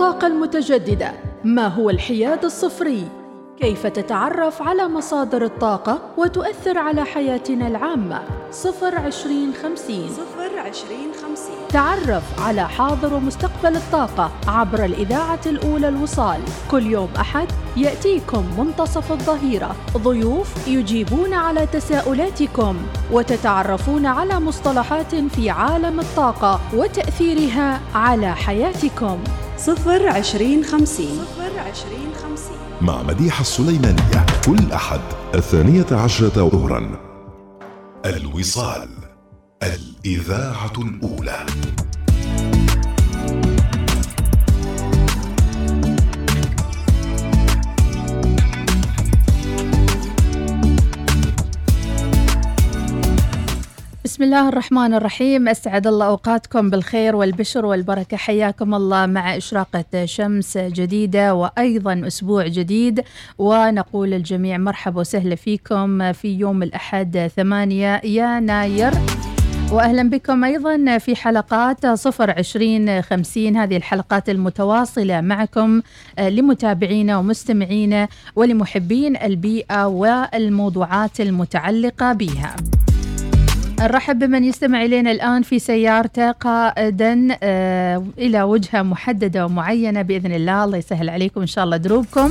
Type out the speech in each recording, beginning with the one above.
الطاقة المتجددة. ما هو الحياد الصفري؟ كيف تتعرف على مصادر الطاقة وتؤثر على حياتنا العامة؟ صفر عشرين خمسين. صفر عشرين خمسين. تعرف على حاضر ومستقبل الطاقة عبر الإذاعة الأولى الوصال. كل يوم أحد يأتيكم منتصف الظهيرة. ضيوف يجيبون على تساؤلاتكم وتتعرفون على مصطلحات في عالم الطاقة وتأثيرها على حياتكم. صفر عشرين خمسين. صفر عشرين خمسين. مع مديحة السليمانية كل أحد الثانية عشرة ظهرا. الوصال الإذاعة الأولى. بسم الله الرحمن الرحيم. أسعد الله أوقاتكم بالخير والبشر والبركة. حياكم الله مع إشراقة شمس جديدة وأيضا أسبوع جديد. ونقول للجميع مرحبا وسهلا فيكم في يوم الأحد 8 يناير. واهلا بكم أيضا في حلقات صفر عشرين خمسين. هذه الحلقات المتواصلة معكم لمتابعينا ومستمعينا ولمحبين البيئة والموضوعات المتعلقة بها. نرحب بمن يستمع إلينا الآن في سيارته قائدا آه إلى وجهة محددة ومعينة بإذن الله. الله يسهل عليكم إن شاء الله دروبكم.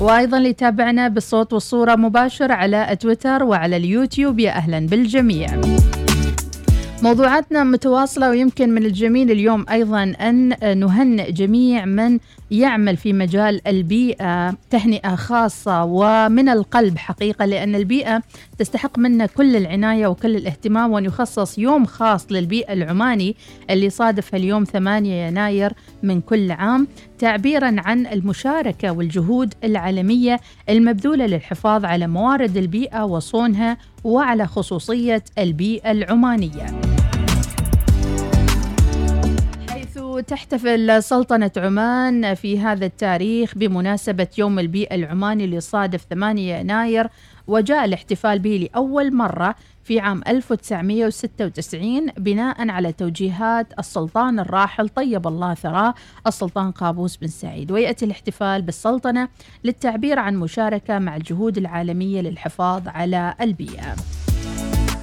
وأيضا اللي يتابعنا بالصوت والصورة مباشر على تويتر وعلى اليوتيوب. يا أهلا بالجميع. موضوعاتنا متواصلة ويمكن من الجميل اليوم أيضا أن نهنئ جميع من يعمل في مجال البيئة تهنئة خاصة ومن القلب حقيقة لأن البيئة تستحق منا كل العناية وكل الاهتمام وأن يخصص يوم خاص للبيئة العماني اللي صادف اليوم 8 يناير من كل عام تعبيرا عن المشاركة والجهود العالمية المبذولة للحفاظ على موارد البيئة وصونها وعلى خصوصية البيئة العمانية. تحتفل سلطنة عمان في هذا التاريخ بمناسبة يوم البيئة العماني اللي صادف 8 يناير وجاء الاحتفال به لأول مرة في عام 1996 بناء على توجيهات السلطان الراحل طيب الله ثراه السلطان قابوس بن سعيد. ويأتي الاحتفال بالسلطنة للتعبير عن مشاركة مع الجهود العالمية للحفاظ على البيئة.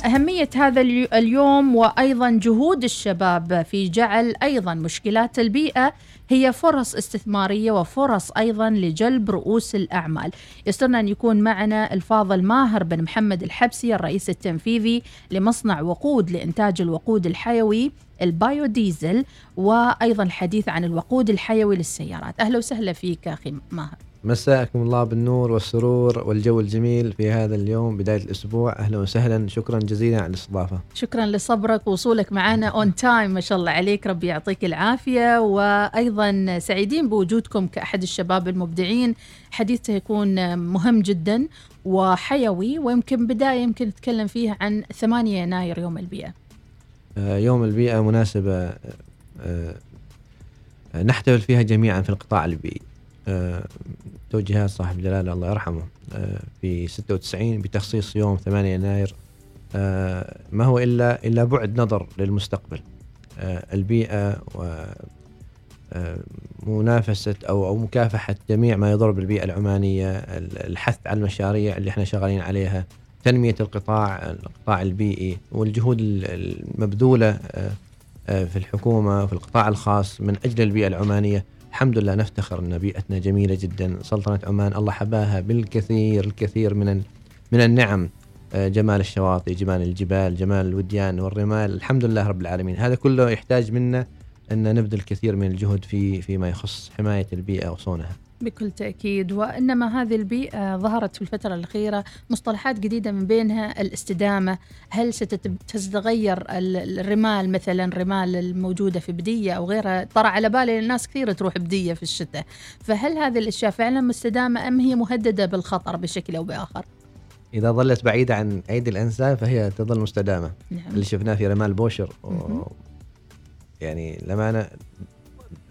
أهمية هذا اليوم وأيضا جهود الشباب في جعل أيضا مشكلات البيئة هي فرص استثمارية وفرص أيضا لجلب رؤوس الأعمال. يسرنا أن يكون معنا الفاضل ماهر بن محمد الحبسي الرئيس التنفيذي لمصنع وقود لإنتاج الوقود الحيوي البايوديزل وأيضا الحديث عن الوقود الحيوي للسيارات. أهلا وسهلا فيك أخي ماهر. مساءكم الله بالنور والسرور والجو الجميل في هذا اليوم بداية الأسبوع. أهلا وسهلا. شكرا جزيلا على الاستضافة. شكرا لصبرك ووصولك معنا on time ما شاء الله عليك. ربي يعطيك العافية. وأيضا سعيدين بوجودكم كأحد الشباب المبدعين. حديث يكون مهم جدا وحيوي ويمكن بداية يمكن نتكلم فيها عن 8 يناير يوم البيئة. يوم البيئة مناسبة نحتفل فيها جميعا في القطاع البيئي. توجيهات صاحب جلاله الله يرحمه في 96 بتخصيص يوم 8 يناير. ما هو إلا إلا بعد نظر للمستقبل. البيئة و منافسة أو أو مكافحة جميع ما يضر بالبيئة العمانية، الحث على المشاريع اللي إحنا شغالين عليها، تنمية القطاع القطاع البيئي والجهود المبذولة في الحكومة وفي القطاع الخاص من أجل البيئة العمانية. الحمد لله نفتخر أن بيئتنا جميلة جدا. سلطنة عمان الله حباها بالكثير الكثير من من النعم. جمال الشواطئ جمال الجبال جمال الوديان والرمال. الحمد لله رب العالمين. هذا كله يحتاج منا أن نبذل الكثير من الجهد في فيما يخص حماية البيئة وصونها. بكل تأكيد. وإنما هذه البيئة ظهرت في الفترة الأخيرة مصطلحات جديدة من بينها الاستدامة. هل ستتغير الرمال مثلا الرمال الموجودة في بدية أو غيرها؟ طرى على بالي الناس كثير تروح بدية في الشتاء. فهل هذه الأشياء فعلا مستدامة أم هي مهددة بالخطر بشكل أو بآخر؟ إذا ظلت بعيدة عن أيدي الإنسان فهي تظل مستدامة. نعم. اللي شفناه في رمال بوشر و... يعني لمعنى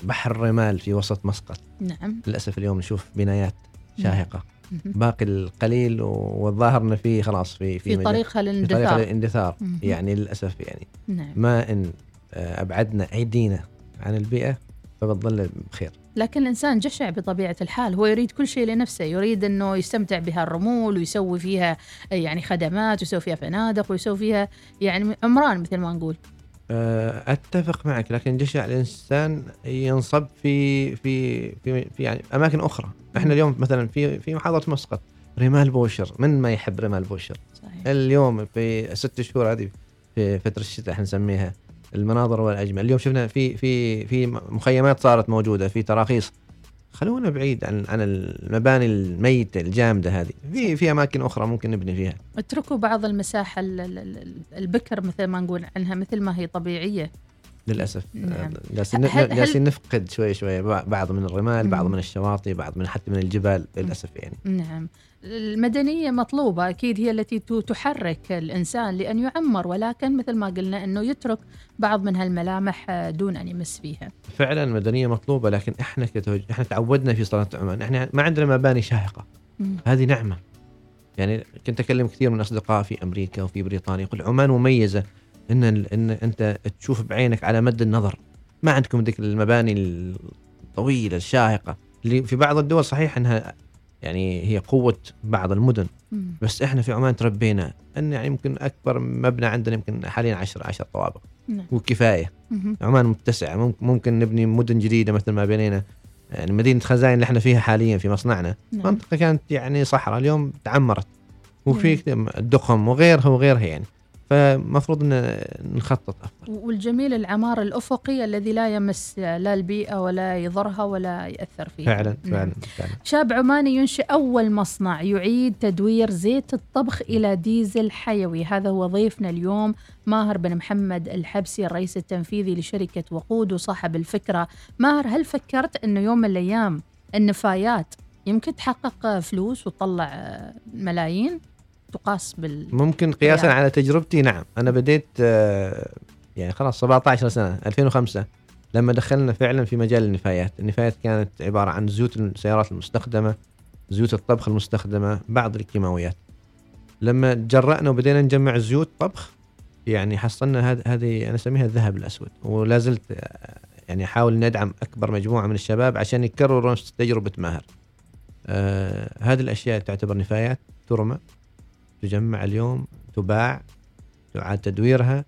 بحر الرمال في وسط مسقط. نعم. للأسف اليوم نشوف بنايات شاهقة. مهم. باقي القليل والظاهر انه في خلاص في في مجال- طريقها في طريق للاندثار. يعني للأسف يعني. نعم. ما إن آه، أبعدنا ايدينا عن البيئة فبتظل بخير. لكن الإنسان جشع بطبيعة الحال. هو يريد كل شيء لنفسه. يريد أنه يستمتع بها الرمول ويسوي فيها يعني خدمات ويسوي فيها فنادق ويسوي فيها يعني عمران مثل ما نقول. آه، أتفق معك لكن جشع الإنسان ينصب في في في, في يعني أماكن أخرى. إحنا اليوم مثلا في في محافظه مسقط رمال بوشر. من ما يحب رمال بوشر؟ صحيح. اليوم في ست شهور هذه في فترة الشتاء إحنا نسميها المناظر والأجمل. اليوم شفنا في في في مخيمات صارت موجودة في تراخيص. خلونا بعيد عن عن المباني الميتة الجامدة هذه. في في أماكن أخرى ممكن نبني فيها. اتركوا بعض المساحة ال- ال- ال- البكر مثل ما نقول عنها مثل ما هي طبيعية. للأسف. نعم. آه، جالسين هل- هل- جالسين نفقد شوي شوي بعض من الرمال بعض. من الشواطئ بعض من حتى من الجبال للأسف يعني. نعم. المدنية مطلوبة أكيد هي التي تحرك الإنسان لأن يعمر ولكن مثل ما قلنا أنه يترك بعض من هالملامح آه، دون أن يمس فيها. فعلا المدنية مطلوبة لكن إحنا كتوج... إحنا تعودنا في صلاة عمان. إحنا ما عندنا مباني شاهقة. مم. هذه نعمة. يعني كنت أكلم كثير من أصدقاء في أمريكا وفي بريطانيا يقول عمان مميزة إن ال- إن أنت تشوف بعينك على مد النظر. ما عندكم ذيك المباني الطويلة الشاهقة. اللي في بعض الدول صحيح إنها يعني هي قوة بعض المدن. مم. بس إحنا في عمان تربينا إن يعني يمكن أكبر مبنى عندنا يمكن حاليا 10 10 طوابق نعم. وكفاية. مهم. عمان متسعة. ممكن, ممكن نبني مدن جديدة مثل ما بنينا. يعني مدينة خزاين اللي إحنا فيها حاليا في مصنعنا. نعم. منطقة كانت يعني صحراء. اليوم تعمرت. وفي الدخم وغيرها وغيرها يعني. فمفروض إن نخطط. افضل والجميل العمار الأفقي الذي لا يمس لا البيئة ولا يضرها ولا يأثر فيها. فعلا نعم. فعلا فعلا. شاب عماني ينشئ أول مصنع يعيد تدوير زيت الطبخ إلى ديزل حيوي. هذا هو ضيفنا اليوم ماهر بن محمد الحبسي الرئيس التنفيذي لشركة وقود وصاحب الفكرة. ماهر هل فكرت أنه يوم من الأيام النفايات يمكن تحقق فلوس وتطلع ملايين؟ تقاس بال ممكن قياسا يعني. على تجربتي نعم. أنا بديت آه، يعني خلاص 17 سنة 2005 لما دخلنا فعلا في مجال النفايات. النفايات كانت عبارة عن زيوت السيارات المستخدمة زيوت الطبخ المستخدمة بعض الكيماويات. لما تجرأنا وبدينا نجمع زيوت طبخ يعني حصلنا هذه هذه أنا أسميها الذهب الأسود. ولا زلت آه، يعني أحاول ندعم أكبر مجموعة من الشباب عشان يكرروا نفس تجربة ماهر. آه هذه الأشياء تعتبر نفايات ترمى. تجمع اليوم تباع تعاد تدويرها.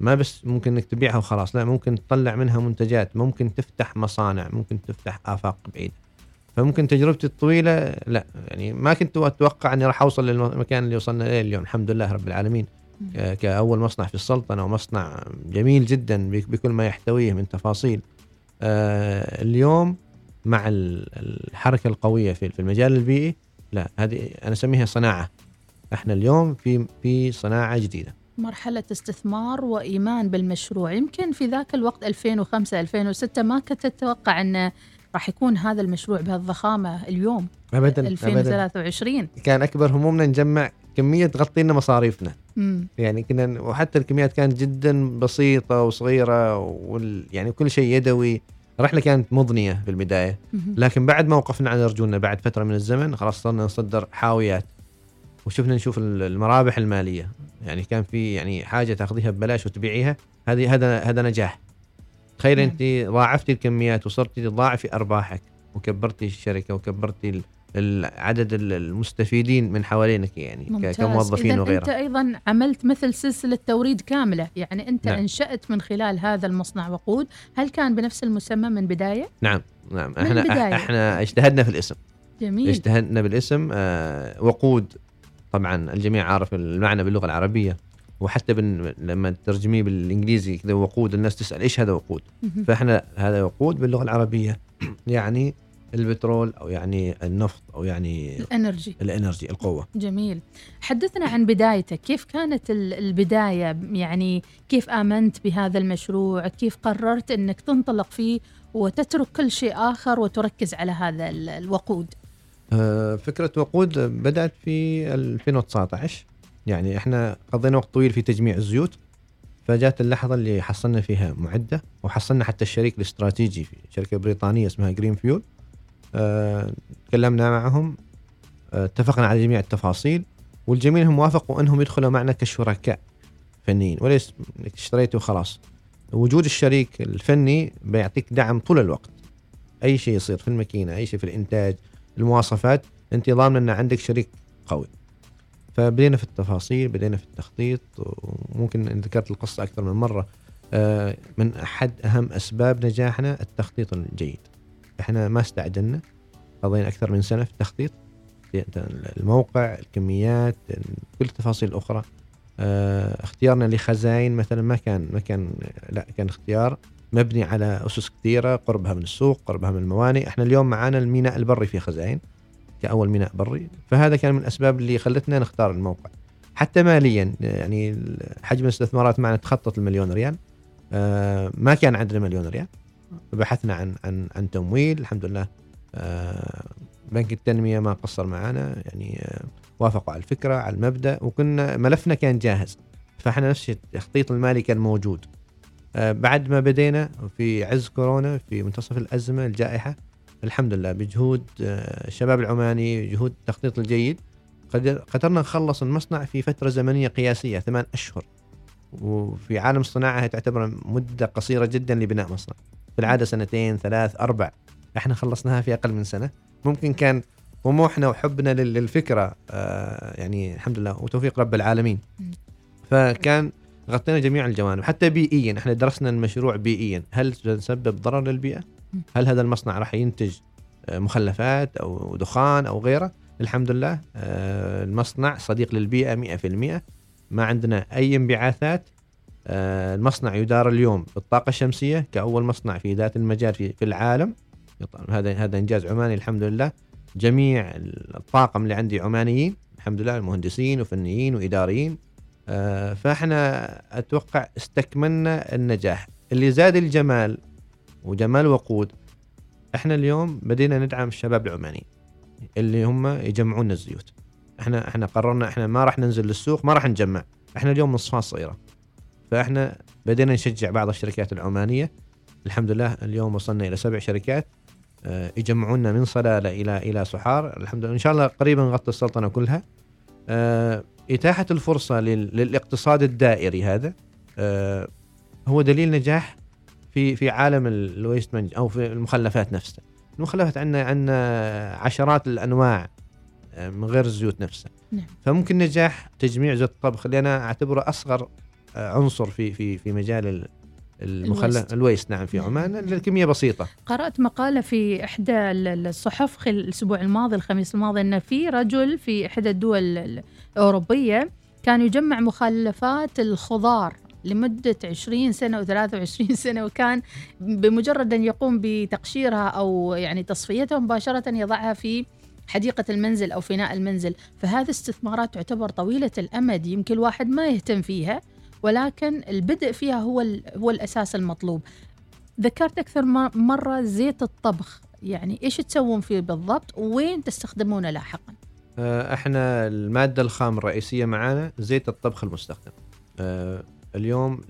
ما بس ممكن إنك تبيعها وخلاص لا ممكن تطلع منها منتجات ممكن تفتح مصانع ممكن تفتح آفاق بعيدة. فممكن تجربتي الطويلة لا يعني ما كنت أتوقع إني راح أوصل للمكان اللي وصلنا إليه اليوم. الحمد لله رب العالمين. ك- كأول مصنع في السلطنة ومصنع جميل جدا بك- بكل ما يحتويه من تفاصيل. آه اليوم مع ال- الحركة القوية في في المجال البيئي لا هذه أنا أسميها صناعة. إحنا اليوم في في صناعة جديدة. مرحلة استثمار وإيمان بالمشروع. يمكن في ذاك الوقت 2005 2006 ما كنت تتوقع أنه راح يكون هذا المشروع بهالضخامة اليوم. ابدا 2023 كان أكبر همومنا نجمع كمية تغطي لنا مصاريفنا. مم. يعني كنا وحتى الكميات كانت جدا بسيطة وصغيرة وال يعني كل شيء يدوي. الرحله كانت مضنية في البداية. لكن بعد ما وقفنا على رجولنا بعد فترة من الزمن خلاص صرنا نصدر حاويات. وشفنا نشوف ال- المرابح المالية. يعني كان في يعني حاجة تاخذيها ببلاش وتبيعيها هذه هذا هذا نجاح. تخيل نعم. أنت ضاعفتي الكميات وصرتي تضاعفي أرباحك وكبرتي الشركة وكبرتي عدد ال- المستفيدين من حوالينك يعني ممتاز. كموظفين إذن وغيرها أنت أيضا عملت مثل سلسلة توريد كاملة. يعني أنت نعم. أنشأت من خلال هذا المصنع وقود. هل كان بنفس المسمى من بداية؟ نعم نعم. إحنا البداية. إحنا اجتهدنا في الاسم. جميل. اجتهدنا بالاسم آه وقود. طبعا الجميع عارف المعنى باللغة العربية وحتى بن لما ترجميه بالإنجليزي كذا وقود الناس تسأل إيش هذا وقود. فإحنا هذا وقود باللغة العربية يعني البترول أو يعني النفط أو يعني ال energy. ال energy القوة. جميل. حدثنا عن بدايتك كيف كانت ال- البداية؟ يعني كيف آمنت بهذا المشروع؟ كيف قررت أنك تنطلق فيه وتترك كل شيء آخر وتركز على هذا ال- الوقود؟ فكرة وقود بدأت في 2019 يعني إحنا قضينا وقت طويل في تجميع الزيوت فجاءت اللحظة اللي حصلنا فيها معدة وحصلنا حتى الشريك الاستراتيجي في شركة بريطانية اسمها Green Fuel آه، تكلمنا معهم آه، اتفقنا على جميع التفاصيل والجميل هم وافقوا إنهم يدخلوا معنا كشركاء فنيين وليس انك اشتريته وخلاص وجود الشريك الفني بيعطيك دعم طول الوقت. أي شيء يصير في الماكينة أي شيء في الإنتاج المواصفات انت ضامن إن عندك شريك قوي. فبدينا في التفاصيل بدينا في التخطيط وممكن إن ذكرت القصة أكثر من مرة. آه، من أحد أهم أسباب نجاحنا التخطيط الجيد. إحنا ما استعجلنا قضينا أكثر من سنة في التخطيط. الموقع الكميات كل التفاصيل الاخرى آه، اختيارنا لخزائن مثلا ما كان ما كان لا كان اختيار. مبني على أسس كثيرة قربها من السوق قربها من الموانئ. إحنا اليوم معانا الميناء البري في خزائن كأول ميناء بري. فهذا كان من الأسباب اللي خلتنا نختار الموقع. حتى ماليا يعني حجم الاستثمارات معنا تخطط المليون ريال. آه، ما كان عندنا مليون ريال. بحثنا عن عن عن تمويل. الحمد لله آه، بنك التنمية ما قصر معنا يعني آه، وافقوا على الفكرة على المبدأ وكنا ملفنا كان جاهز. فإحنا نفس التخطيط المالي كان موجود. بعد ما بدينا في عز كورونا في منتصف الأزمة الجائحة الحمد لله بجهود الشباب العماني جهود التخطيط الجيد قدرنا نخلص المصنع في فترة زمنية قياسية ثمان أشهر. وفي عالم الصناعه هي تعتبر مدة قصيرة جدا لبناء مصنع. في العادة سنتين ثلاث أربع. إحنا خلصناها في أقل من سنة. ممكن كان طموحنا وحبنا للفكرة آه يعني الحمد لله وتوفيق رب العالمين. فكان غطينا جميع الجوانب. حتى بيئيا إحنا درسنا المشروع بيئيا. هل سنسبب ضرر للبيئة؟ هل هذا المصنع راح ينتج آه، مخلفات أو دخان أو غيره؟ الحمد لله آه، المصنع صديق للبيئة 100% ما عندنا أي انبعاثات آه، المصنع يدار اليوم بالطاقه الشمسية كأول مصنع في ذات المجال في, العالم. هذا هذا إنجاز عماني الحمد لله. جميع الطاقم اللي عندي عمانيين الحمد لله المهندسين وفنيين وإداريين. فاحنا أتوقع استكملنا النجاح. اللي زاد الجمال وجمال وقود إحنا اليوم بدينا ندعم الشباب العماني اللي هم يجمعون الزيوت. إحنا إحنا قررنا إحنا ما راح ننزل للسوق ما راح نجمع. إحنا اليوم مصفاة صغيرة. فاحنا بدينا نشجع بعض الشركات العمانية. الحمد لله اليوم وصلنا إلى سبع شركات آه يجمعونا من صلالة إلى إلى سحار. الحمد لله. إن شاء الله قريبا نغطي السلطنة كلها. آه إتاحة الفرصة للاقتصاد الدائري هذا آه هو دليل نجاح في في عالم الويست أو في المخلفات نفسها. المخلفات عندنا عندنا عشرات الأنواع من غير الزيوت نفسها. نعم. فممكن نجاح تجميع زيت الطبخ اللي أنا أعتبره أصغر آه، عنصر في في في مجال المخلف الويست. نعم في نعم. عمان. الكمية بسيطة. قرأت مقالة في إحدى الصحف خلال الأسبوع الماضي الخميس الماضي إن في رجل في إحدى الدول الأوروبية كان يجمع مخلفات الخضار لمدة 20 سنة و23 سنة وكان بمجرد أن يقوم بتقشيرها أو يعني تصفيتها مباشرة يضعها في حديقة المنزل أو فناء المنزل. فهذه استثمارات تعتبر طويلة الأمد يمكن الواحد ما يهتم فيها ولكن البدء فيها هو هو الأساس المطلوب. ذكرت أكثر مرة زيت الطبخ يعني إيش تسوون فيه بالضبط؟ وين تستخدمونه لاحقا؟ إحنا المادة الخام الرئيسية معانا زيت الطبخ المستخدم. أه اليوم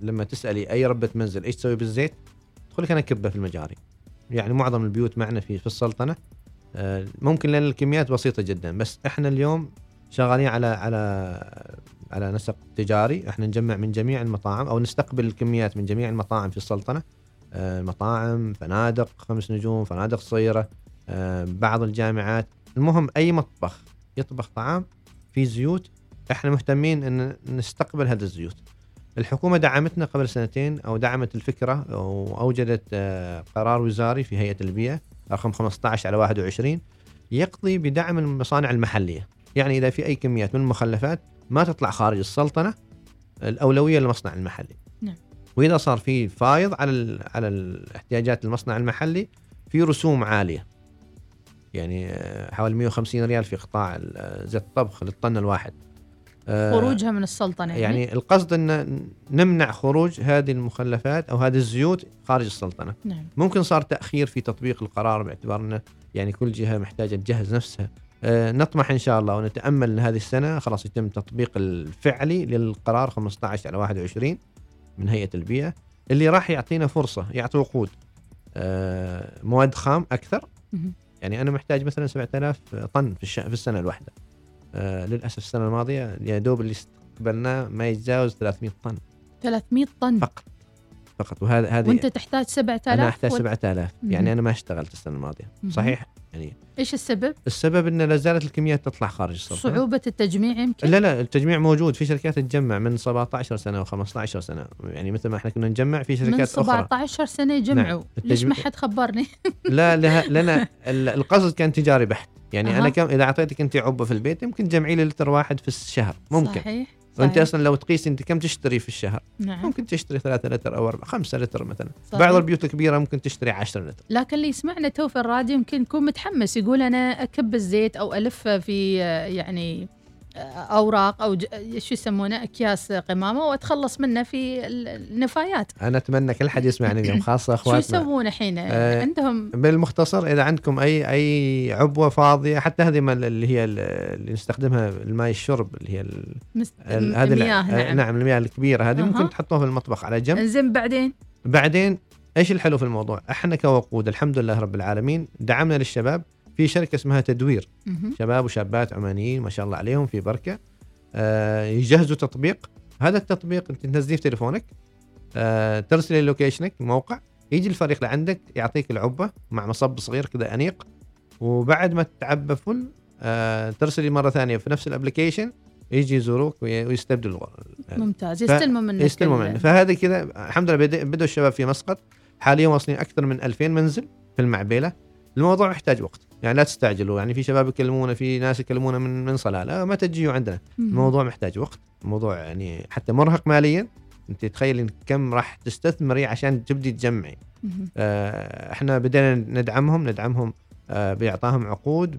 لما تسألي أي ربة منزل إيش تسوي بالزيت تقول لك أنا كبة في المجاري. يعني معظم البيوت معنا في في السلطنة. آه، ممكن لأن الكميات بسيطة جدا بس إحنا اليوم شغالين على على على نسق تجاري. إحنا نجمع من جميع المطاعم أو نستقبل الكميات من جميع المطاعم في السلطنة. آه، مطاعم فنادق خمس نجوم فنادق صغيرة. آه، بعض الجامعات المهم أي مطبخ يطبخ طعام في زيوت إحنا مهتمين إن نستقبل هذه الزيوت. الحكومة دعمتنا قبل سنتين أو دعمت الفكرة وأوجدت قرار وزاري في هيئة البيئة رقم 15 على 21 يقضي بدعم المصانع المحلية. يعني إذا في أي كميات من المخلفات ما تطلع خارج السلطنة الأولوية للمصنع المحلي. نعم. وإذا صار في فايض على على الاحتياجات المصنع المحلي في رسوم عالية. يعني آه، حوالي 150 ريال في قطاع زيت الطبخ للطن الواحد. آه، خروجها من السلطنة يعني, يعني القصد إن نمنع خروج هذه المخلفات أو هذه الزيوت خارج السلطنة. نعم. ممكن صار تأخير في تطبيق القرار باعتبار انه يعني كل جهة محتاجة تجهز نفسها. نطمح إن شاء الله ونتأمل إن هذه السنة خلاص يتم التطبيق الفعلي للقرار 15 على 21 من هيئة البيئة اللي راح يعطينا فرصة يعطي وقود مواد خام أكثر. يعني أنا محتاج مثلا 7000 طن في, في السنة الواحدة. آه للأسف السنة الماضية يا دوب اللي استقبلناه ما يتجاوز 300 طن. 300 طن؟ فقط. فقط. وهذا هذه وأنت تحتاج 7000 أنا أحتاج ولا- 7000 مهم. يعني أنا ما اشتغلت السنة الماضية. صحيح؟ يعني إيش السبب؟ السبب إن لا زالت الكميات تطلع خارج السلطنه صعوبة التجميع يمكن؟ لا لا التجميع موجود في شركات تجمع من 17 سنة و15 سنة يعني مثل ما إحنا كنا نجمع في من شركات أخرى 17 سنة يجمعوا نعم. ليش ما التجميع- حد خبرني؟ لا لها لنا ال- القصد كان تجاري بحت يعني أها. أنا كم إذا أعطيتك أنت عبه في البيت يمكن تجمعي لي لتر واحد في الشهر ممكن صحيح وانت. أصلا لو تقيس انت كم تشتري في الشهر نعم ممكن تشتري 3 لتر أو 4 5 لتر مثلا صحيح. بعض البيوت الكبيرة ممكن تشتري 10 لتر لكن اللي يسمعنا تو في الراديو يمكن يكون متحمس يقول أنا أكب الزيت أو ألف في يعني أوراق أو شو يسمونه أكياس قمامة وأتخلص منه في ال- النفايات. أنا أتمنى كل حد يسمعني اليوم خاصة شو أخواتنا. يسوون الحين؟ آه، عندهم بالمختصر إذا عندكم اي أي عبوة فاضية حتى هذه اللي هي ال- اللي نستخدمها الماء الشرب اللي هي ال- مست... ال- هذه ال- المياه آه، نعم. نعم المياه الكبيرة هذه أها. ممكن تحطوها في المطبخ على جنب. انزين بعدين؟ بعدين إيش الحلو في الموضوع؟ إحنا كوقود الحمد لله رب العالمين دعمنا للشباب في شركة اسمها تدوير. شباب وشابات عمانيين ما شاء الله عليهم في بركة. آه يجهزوا تطبيق. هذا التطبيق أنت تنزليه في تليفونك آه ترسلي لوكيشنك الموقع يجي الفريق لعندك يعطيك العبة مع مصب صغير كذا أنيق. وبعد ما تتعبى full آه ترسلي مرة ثانية في نفس ال application يجي يزوروك وي- ويستبدلوا ممتاز. يستلموا منك يستلموا منه فهذه كذا الحمد لله بدأ- بدأوا الشباب في مسقط. حاليا واصلين أكثر من 2000 منزل في المعبيله الموضوع محتاج وقت. يعني لا تستعجلوا يعني في شباب يكلمونا في ناس يكلمونا من من صلالة ما تجيوا عندنا. الموضوع محتاج وقت. الموضوع يعني حتى مرهق ماليا. انت تخيل كم راح تستثمري عشان تبدي تجمعي. آه، إحنا بدينا ندعمهم ندعمهم آه، باعطائهم عقود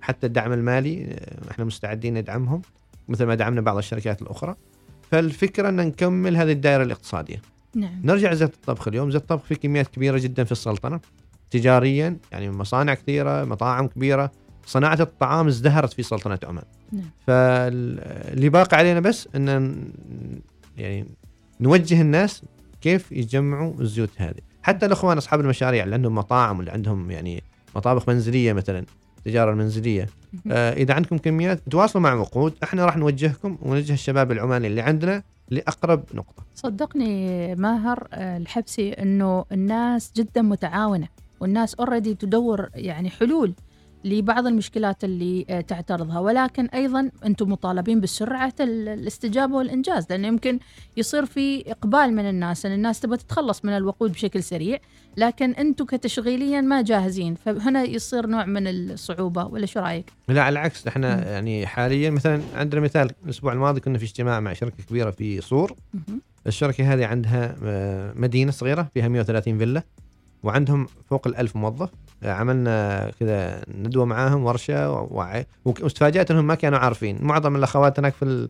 حتى الدعم المالي آه، إحنا مستعدين ندعمهم مثل ما دعمنا بعض الشركات الأخرى. فالفكرة أن نكمل هذه الدائرة الاقتصادية. نعم. نرجع زيت الطبخ اليوم. زيت الطبخ في كميات كبيرة جدا في السلطنة. تجاريا يعني مصانع كثيرة مطاعم كبيرة صناعة الطعام ازدهرت في سلطنة عمان. نعم. فاللي باقي علينا بس إن يعني نوجه الناس كيف يجمعوا الزيوت هذه. حتى الإخوان أصحاب المشاريع اللي عندهم مطاعم واللي عندهم يعني مطابخ منزلية مثلا التجاره المنزلية. آه إذا عندكم كميات تواصلوا مع وقود. إحنا راح نوجهكم ونوجه الشباب العماني اللي عندنا لأقرب نقطة. صدقني ماهر آه، الحبسي إنه الناس جدا متعاونة. والناس اوريدي تدور يعني حلول لبعض المشكلات اللي آه، تعترضها ولكن أيضا أنتم مطالبين بسرعة ال- الاستجابة والإنجاز لأنه يمكن يصير في إقبال من الناس ان الناس تبغى تتخلص من الوقود بشكل سريع لكن أنتم كتشغيليا ما جاهزين فهنا يصير نوع من الصعوبة ولا شو رأيك؟ لا على العكس إحنا مم. يعني حاليا مثلا عندنا مثال الأسبوع الماضي كنا في اجتماع مع شركة كبيرة في صور مهم. الشركة هذه عندها آه، مدينة صغيرة فيها 130 فيلا وعندهم فوق الألف موظف. آه، عملنا كذا ندوة معاهم ورشة ووعي. وتفاجات إنهم ما كانوا عارفين. معظم الاخوات هناك في ال...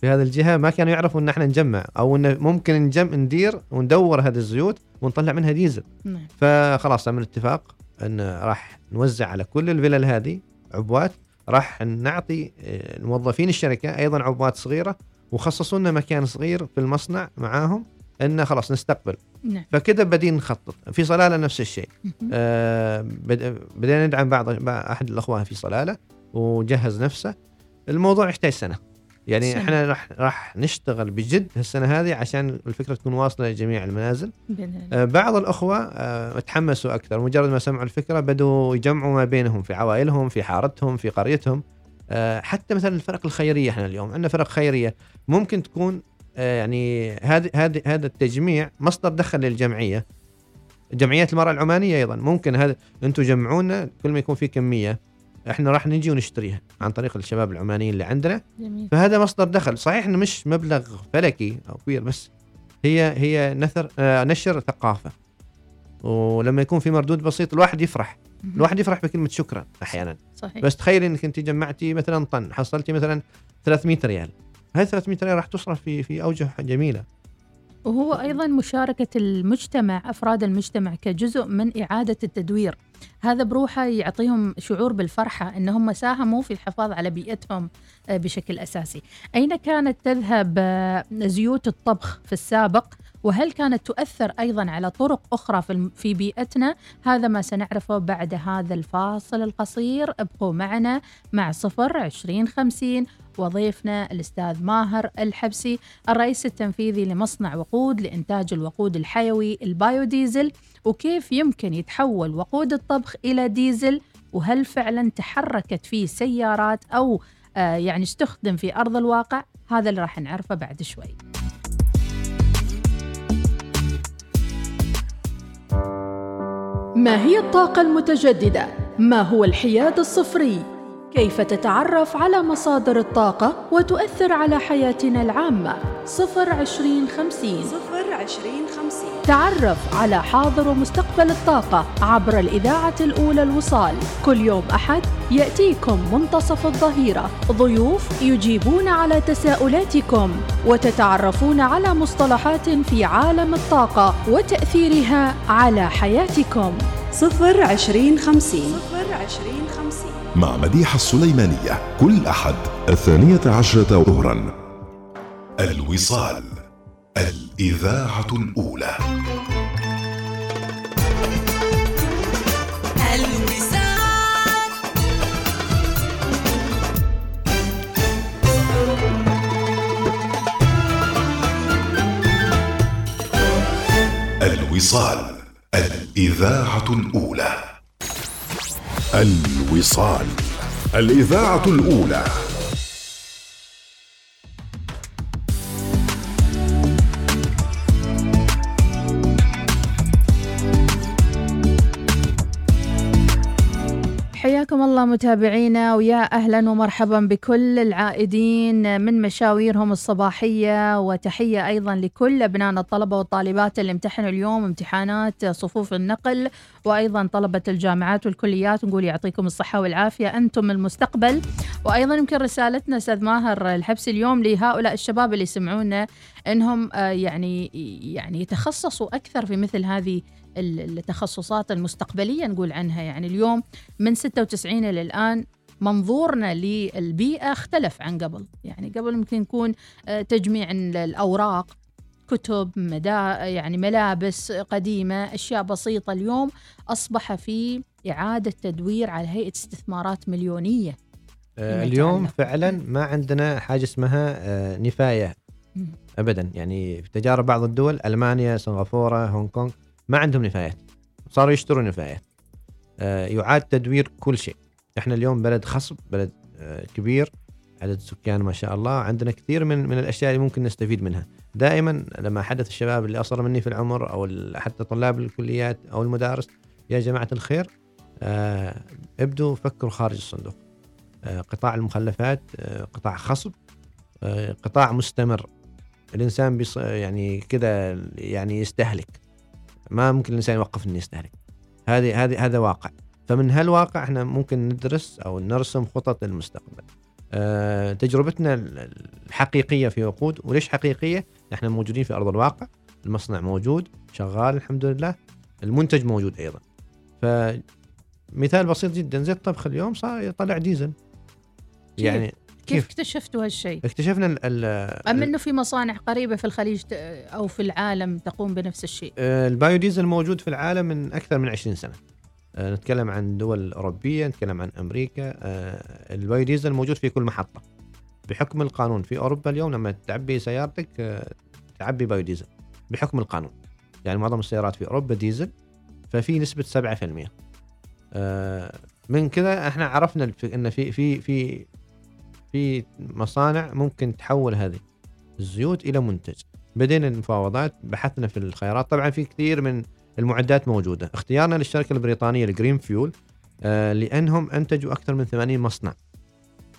في هذه الجهة ما كانوا يعرفوا إن إحنا نجمع أو إن ممكن نجم ندير وندور هذه الزيوت ونطلع منها ديزل. نعم. فخلاص عملنا اتفاق إن راح نوزع على كل الفلل هذه عبوات. راح نعطي آه، الموظفين الشركة أيضا عبوات صغيرة وخصصوا لنا مكان صغير في المصنع معاهم انه خلاص نستقبل. نعم. فكذا بدين نخطط. في صلالة نفس الشيء. آه بد- بدينا ندعم بعض أحد الأخوان في صلالة وجهز نفسه. الموضوع يحتاج سنة. يعني سنة. إحنا راح راح نشتغل بجد هالسنة هذه عشان الفكرة تكون واصلة لجميع المنازل. آه، بعض الأخوة آه، تحمسوا أكثر. مجرد ما سمعوا الفكرة بدوا يجمعوا ما بينهم في عوائلهم في حارتهم في قريتهم. آه، حتى مثلا الفرق الخيرية إحنا اليوم. عندنا فرق خيرية ممكن تكون يعني هذا هذا هذا التجميع مصدر دخل للجمعية. جمعيات المرأة العمانية أيضا. ممكن هذا أنتم جمعونا كل ما يكون في كمية إحنا راح نجي ونشتريها عن طريق الشباب العمانيين اللي عندنا. جميل. فهذا مصدر دخل. صحيح إنه مش مبلغ فلكي أو كبير بس هي هي نثر آه نشر ثقافة. ولما يكون في مردود بسيط الواحد يفرح. الواحد يفرح بكلمة شكرا أحيانا. صحيح. بس تخيل إنك أنت جمعتي مثلا طن حصلتي مثلا 300 ريال. هاي 300 ريال راح تصرف في في أوجه جميلة؟ وهو أيضا مشاركة المجتمع أفراد المجتمع كجزء من إعادة التدوير. هذا بروحه يعطيهم شعور بالفرحة أنهم ساهموا في الحفاظ على بيئتهم آه، بشكل أساسي. أين كانت تذهب آه، زيوت الطبخ في السابق؟ وهل كانت تؤثر أيضا على طرق أخرى في بيئتنا؟ هذا ما سنعرفه بعد هذا الفاصل القصير. ابقوا معنا مع صفر عشرين خمسين. وضيفنا الأستاذ ماهر الحبسي الرئيس التنفيذي لمصنع وقود لإنتاج الوقود الحيوي البايوديزل وكيف يمكن يتحول وقود الطبخ إلى ديزل وهل فعلا تحركت فيه سيارات أو آه يعني استخدم في أرض الواقع هذا اللي راح نعرفه بعد شوي ما هي الطاقة المتجددة؟ ما هو الحياد الصفري؟ كيف تتعرف على مصادر الطاقة وتؤثر على حياتنا العامة؟ صفر عشرين خمسين صفر عشرين خمسين. تعرف على حاضر ومستقبل الطاقة عبر الإذاعة الأولى الوصال. كل يوم أحد يأتيكم منتصف الظهيرة. ضيوف يجيبون على تساؤلاتكم وتتعرفون على مصطلحات في عالم الطاقة وتأثيرها على حياتكم. صفر عشرين خمسين. صفر عشرين خمسين. مع مديحة السليمانية كل أحد الثانية عشرة ظهرا. الوصال. الإذاعة الأولى. الوصال الإذاعة الأولى. الوصال الإذاعة الأولى. الله متابعينا ويا أهلا ومرحبا بكل العائدين من مشاويرهم الصباحية وتحية أيضا لكل ابنائنا الطلبة والطالبات اللي امتحنوا اليوم امتحانات صفوف النقل وأيضا طلبة الجامعات والكليات. نقول يعطيكم الصحة والعافية أنتم المستقبل. وأيضا يمكن رسالتنا أستاذ ماهر الحبسي اليوم لهؤلاء الشباب اللي يسمعونا إنهم آه، يعني يعني يتخصصوا أكثر في مثل هذه التخصصات المستقبلية نقول عنها. يعني اليوم من 96 إلى الآن منظورنا للبيئة اختلف عن قبل. يعني قبل ممكن يكون آه، تجميع ال- الأوراق كتب مدا يعني ملابس قديمة أشياء بسيطة. اليوم أصبح في إعادة تدوير على هيئة استثمارات مليونية آه، اليوم. فعلا ما عندنا حاجة اسمها آه، نفاية مم. ابدا. يعني في تجارب بعض الدول ألمانيا سنغافورة هونغ كونغ ما عندهم نفايات. صاروا يشتروا نفايات. آه، يعاد تدوير كل شيء. إحنا اليوم بلد خصب بلد آه، كبير عدد سكان ما شاء الله. عندنا كثير من من الأشياء اللي ممكن نستفيد منها. دائما لما احدث الشباب اللي أصغر مني في العمر أو حتى طلاب الكليات أو المدارس يا جماعة الخير آه، ابدوا فكروا خارج الصندوق. قطاع المخلفات قطاع خصب قطاع مستمر. الإنسان بيص... يعني كذا يعني يستهلك. ما ممكن الإنسان يوقف إنه يستهلك. هذه هذه هذا واقع. فمن هالواقع إحنا ممكن ندرس أو نرسم خطط للمستقبل. أه تجربتنا ال- الحقيقية في وقود. وليش حقيقية؟ إحنا موجودين في أرض الواقع. المصنع موجود شغال الحمد لله. المنتج موجود أيضا. فمثال بسيط جدا. زي الطبخ اليوم صار يطلع ديزل؟ يعني كيف؟ اكتشفتوا هالشيء؟ اكتشفنا ال ال أم إنه في مصانع قريبة في الخليج أو في العالم تقوم بنفس الشيء؟ آه، البايوديزل موجود في العالم من أكثر من 20 سنة. آه، نتكلم عن دول أوروبية نتكلم عن أمريكا. آه، البايوديزل موجود في كل محطة. بحكم القانون في أوروبا اليوم لما تعبي سيارتك تعبي بايوديزل بحكم القانون. يعني معظم السيارات في أوروبا ديزل ففي نسبة 7% آه، من كذا إحنا عرفنا إن في في في في مصانع ممكن تحول هذه الزيوت إلى منتج. بدينا المفاوضات بحثنا في الخيارات. طبعا في كثير من المعدات موجودة. اختيارنا للشركة البريطانية الجرين فيول آه لأنهم أنتجوا أكثر من 80 مصنع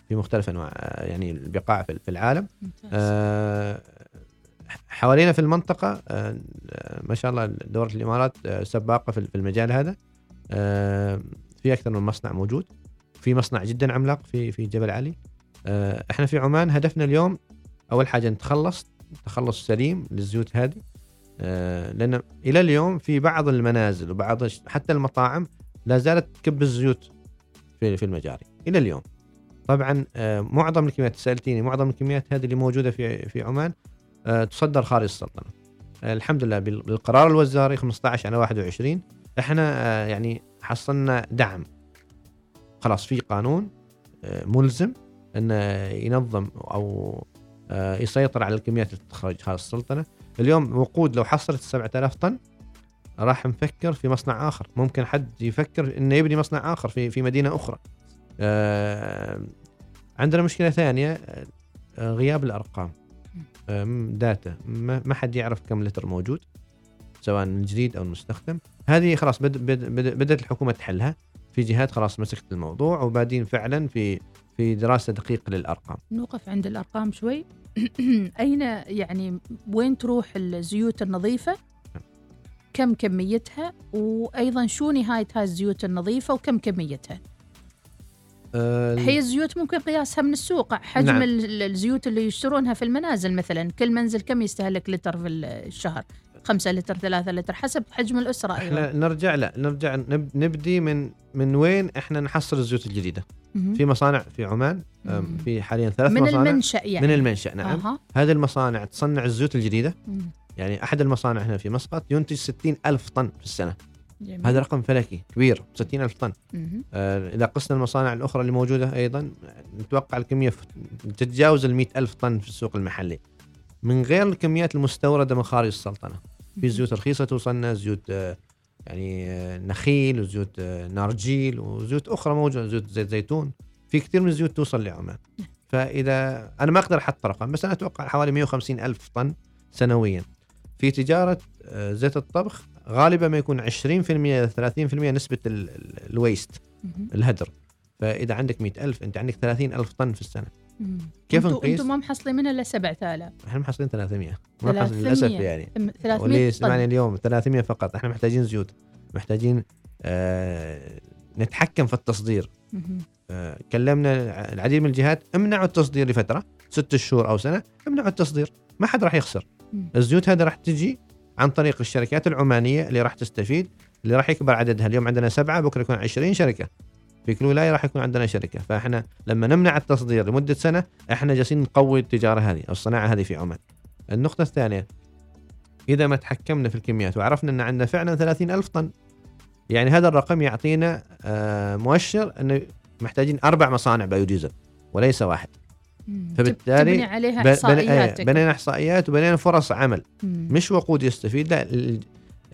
في مختلف أنواع آه، يعني البقاع في العالم. آه، حوالينا في المنطقة آه، ما شاء الله دولة الإمارات آه، سباقة في المجال هذا. في أكثر من مصنع موجود. في مصنع جدا عملاق في في جبل علي. إحنا في عمان هدفنا اليوم أول حاجة نتخلص تخلص سليم للزيوت هذه. آه، لأن إلى اليوم في بعض المنازل وبعض حتى المطاعم لا زالت تكب الزيوت في في المجاري إلى اليوم. طبعا آه، معظم الكميات سألتيني معظم الكميات هذه اللي موجودة في في عمان آه، تصدر خارج السلطنة. آه، الحمد لله بال- بالقرار الوزاري 15 على 21 إحنا آه، يعني حصلنا دعم. خلاص في قانون آه، ملزم. إنه ينظم أو آه، يسيطر على الكميات اللي تخرج خارج السلطنة. اليوم وقود لو حصلت 7000 طن راح نفكر في مصنع آخر. ممكن حد يفكر إنه يبني مصنع آخر في في مدينة أخرى. آه، عندنا مشكلة ثانية آه، غياب الأرقام. داتا. ما حد يعرف كم لتر موجود سواء الجديد أو المستخدم هذه خلاص بد بد بد بدأت الحكومة تحلها. في جهات خلاص مسكت الموضوع وبعدين فعلا في في دراسة دقيقه للأرقام. نوقف عند الأرقام شوي. أين يعني وين تروح الزيوت النظيفة؟ كم كميتها؟ وأيضا شو نهاية هاي الزيوت النظيفة وكم كميتها؟ آه، هي الزيوت ممكن قياسها من السوق. حجم نعم. ال- الزيوت اللي يشترونها في المنازل مثلا كل منزل كم يستهلك لتر في الشهر؟ خمسة لتر ثلاثة لتر حسب حجم الأسرة أيضا إحنا نرجع لا نرجع نب نبدي من من وين إحنا نحصل الزيوت الجديدة. في مصانع في عمان. في حاليا ثلاث من مصانع المنشأ يعني من المنشأ نعم أها. هذه المصانع تصنع الزيوت الجديدة مم. يعني أحد المصانع هنا في مسقط ينتج 60 ألف طن في السنة جميل. هذا رقم فلكي كبير 60 ألف طن. آه، إذا قسنا المصانع الأخرى اللي موجودة أيضا نتوقع الكمية تتجاوز ال ألف طن في السوق المحلي من غير الكميات المستوردة من خارج السلطنة في زيوت رخيصة توصلنا زيوت آه، يعني آه، نخيل وزيوت آه، نارجيل وزيوت أخرى موجودة زيوت زيت زيتون. في كثير من الزيوت توصل لعمان. فإذا أنا ما أقدر أحط رقم بس أنا أتوقع حوالي 150 ألف طن سنويا. في تجارة آه، زيت الطبخ غالبا ما يكون 20% 30% نسبة ال- ال- الويست. الهدر. فإذا عندك مئة ألف أنت عندك ثلاثين ألف طن في السنة. مم. كيف انتوا- نقيس؟ أنتوا ما محصلين منها إلا 7000 إحنا محصلين 300 ما محصلين 300. للأسف يعني أم- 300 واللي. سمعني اليوم 300 فقط إحنا محتاجين زيوت محتاجين آه نتحكم في التصدير. آه كلمنا العديد من الجهات امنعوا التصدير لفترة ست شهور أو سنة امنعوا التصدير ما حد راح يخسر مم. الزيوت هذه راح تجي عن طريق الشركات العمانية اللي راح تستفيد اللي راح يكبر عددها اليوم عندنا سبعة بكرة يكون 20 شركة في كل ولاية راح يكون عندنا شركة. فإحنا لما نمنع التصدير لمدة سنة إحنا جالسين نقوي التجارة هذه أو الصناعة هذه في عمان. النقطة الثانية إذا ما تحكمنا في الكميات وعرفنا إن عندنا فعلا 30 ألف طن يعني هذا الرقم يعطينا آه، مؤشر إنه محتاجين أربع مصانع بايوديزل وليس واحد. فبالتالي تبني عليها إيه، بنينا إحصائيات وبنينا فرص عمل. مم. مش وقود يستفيد لا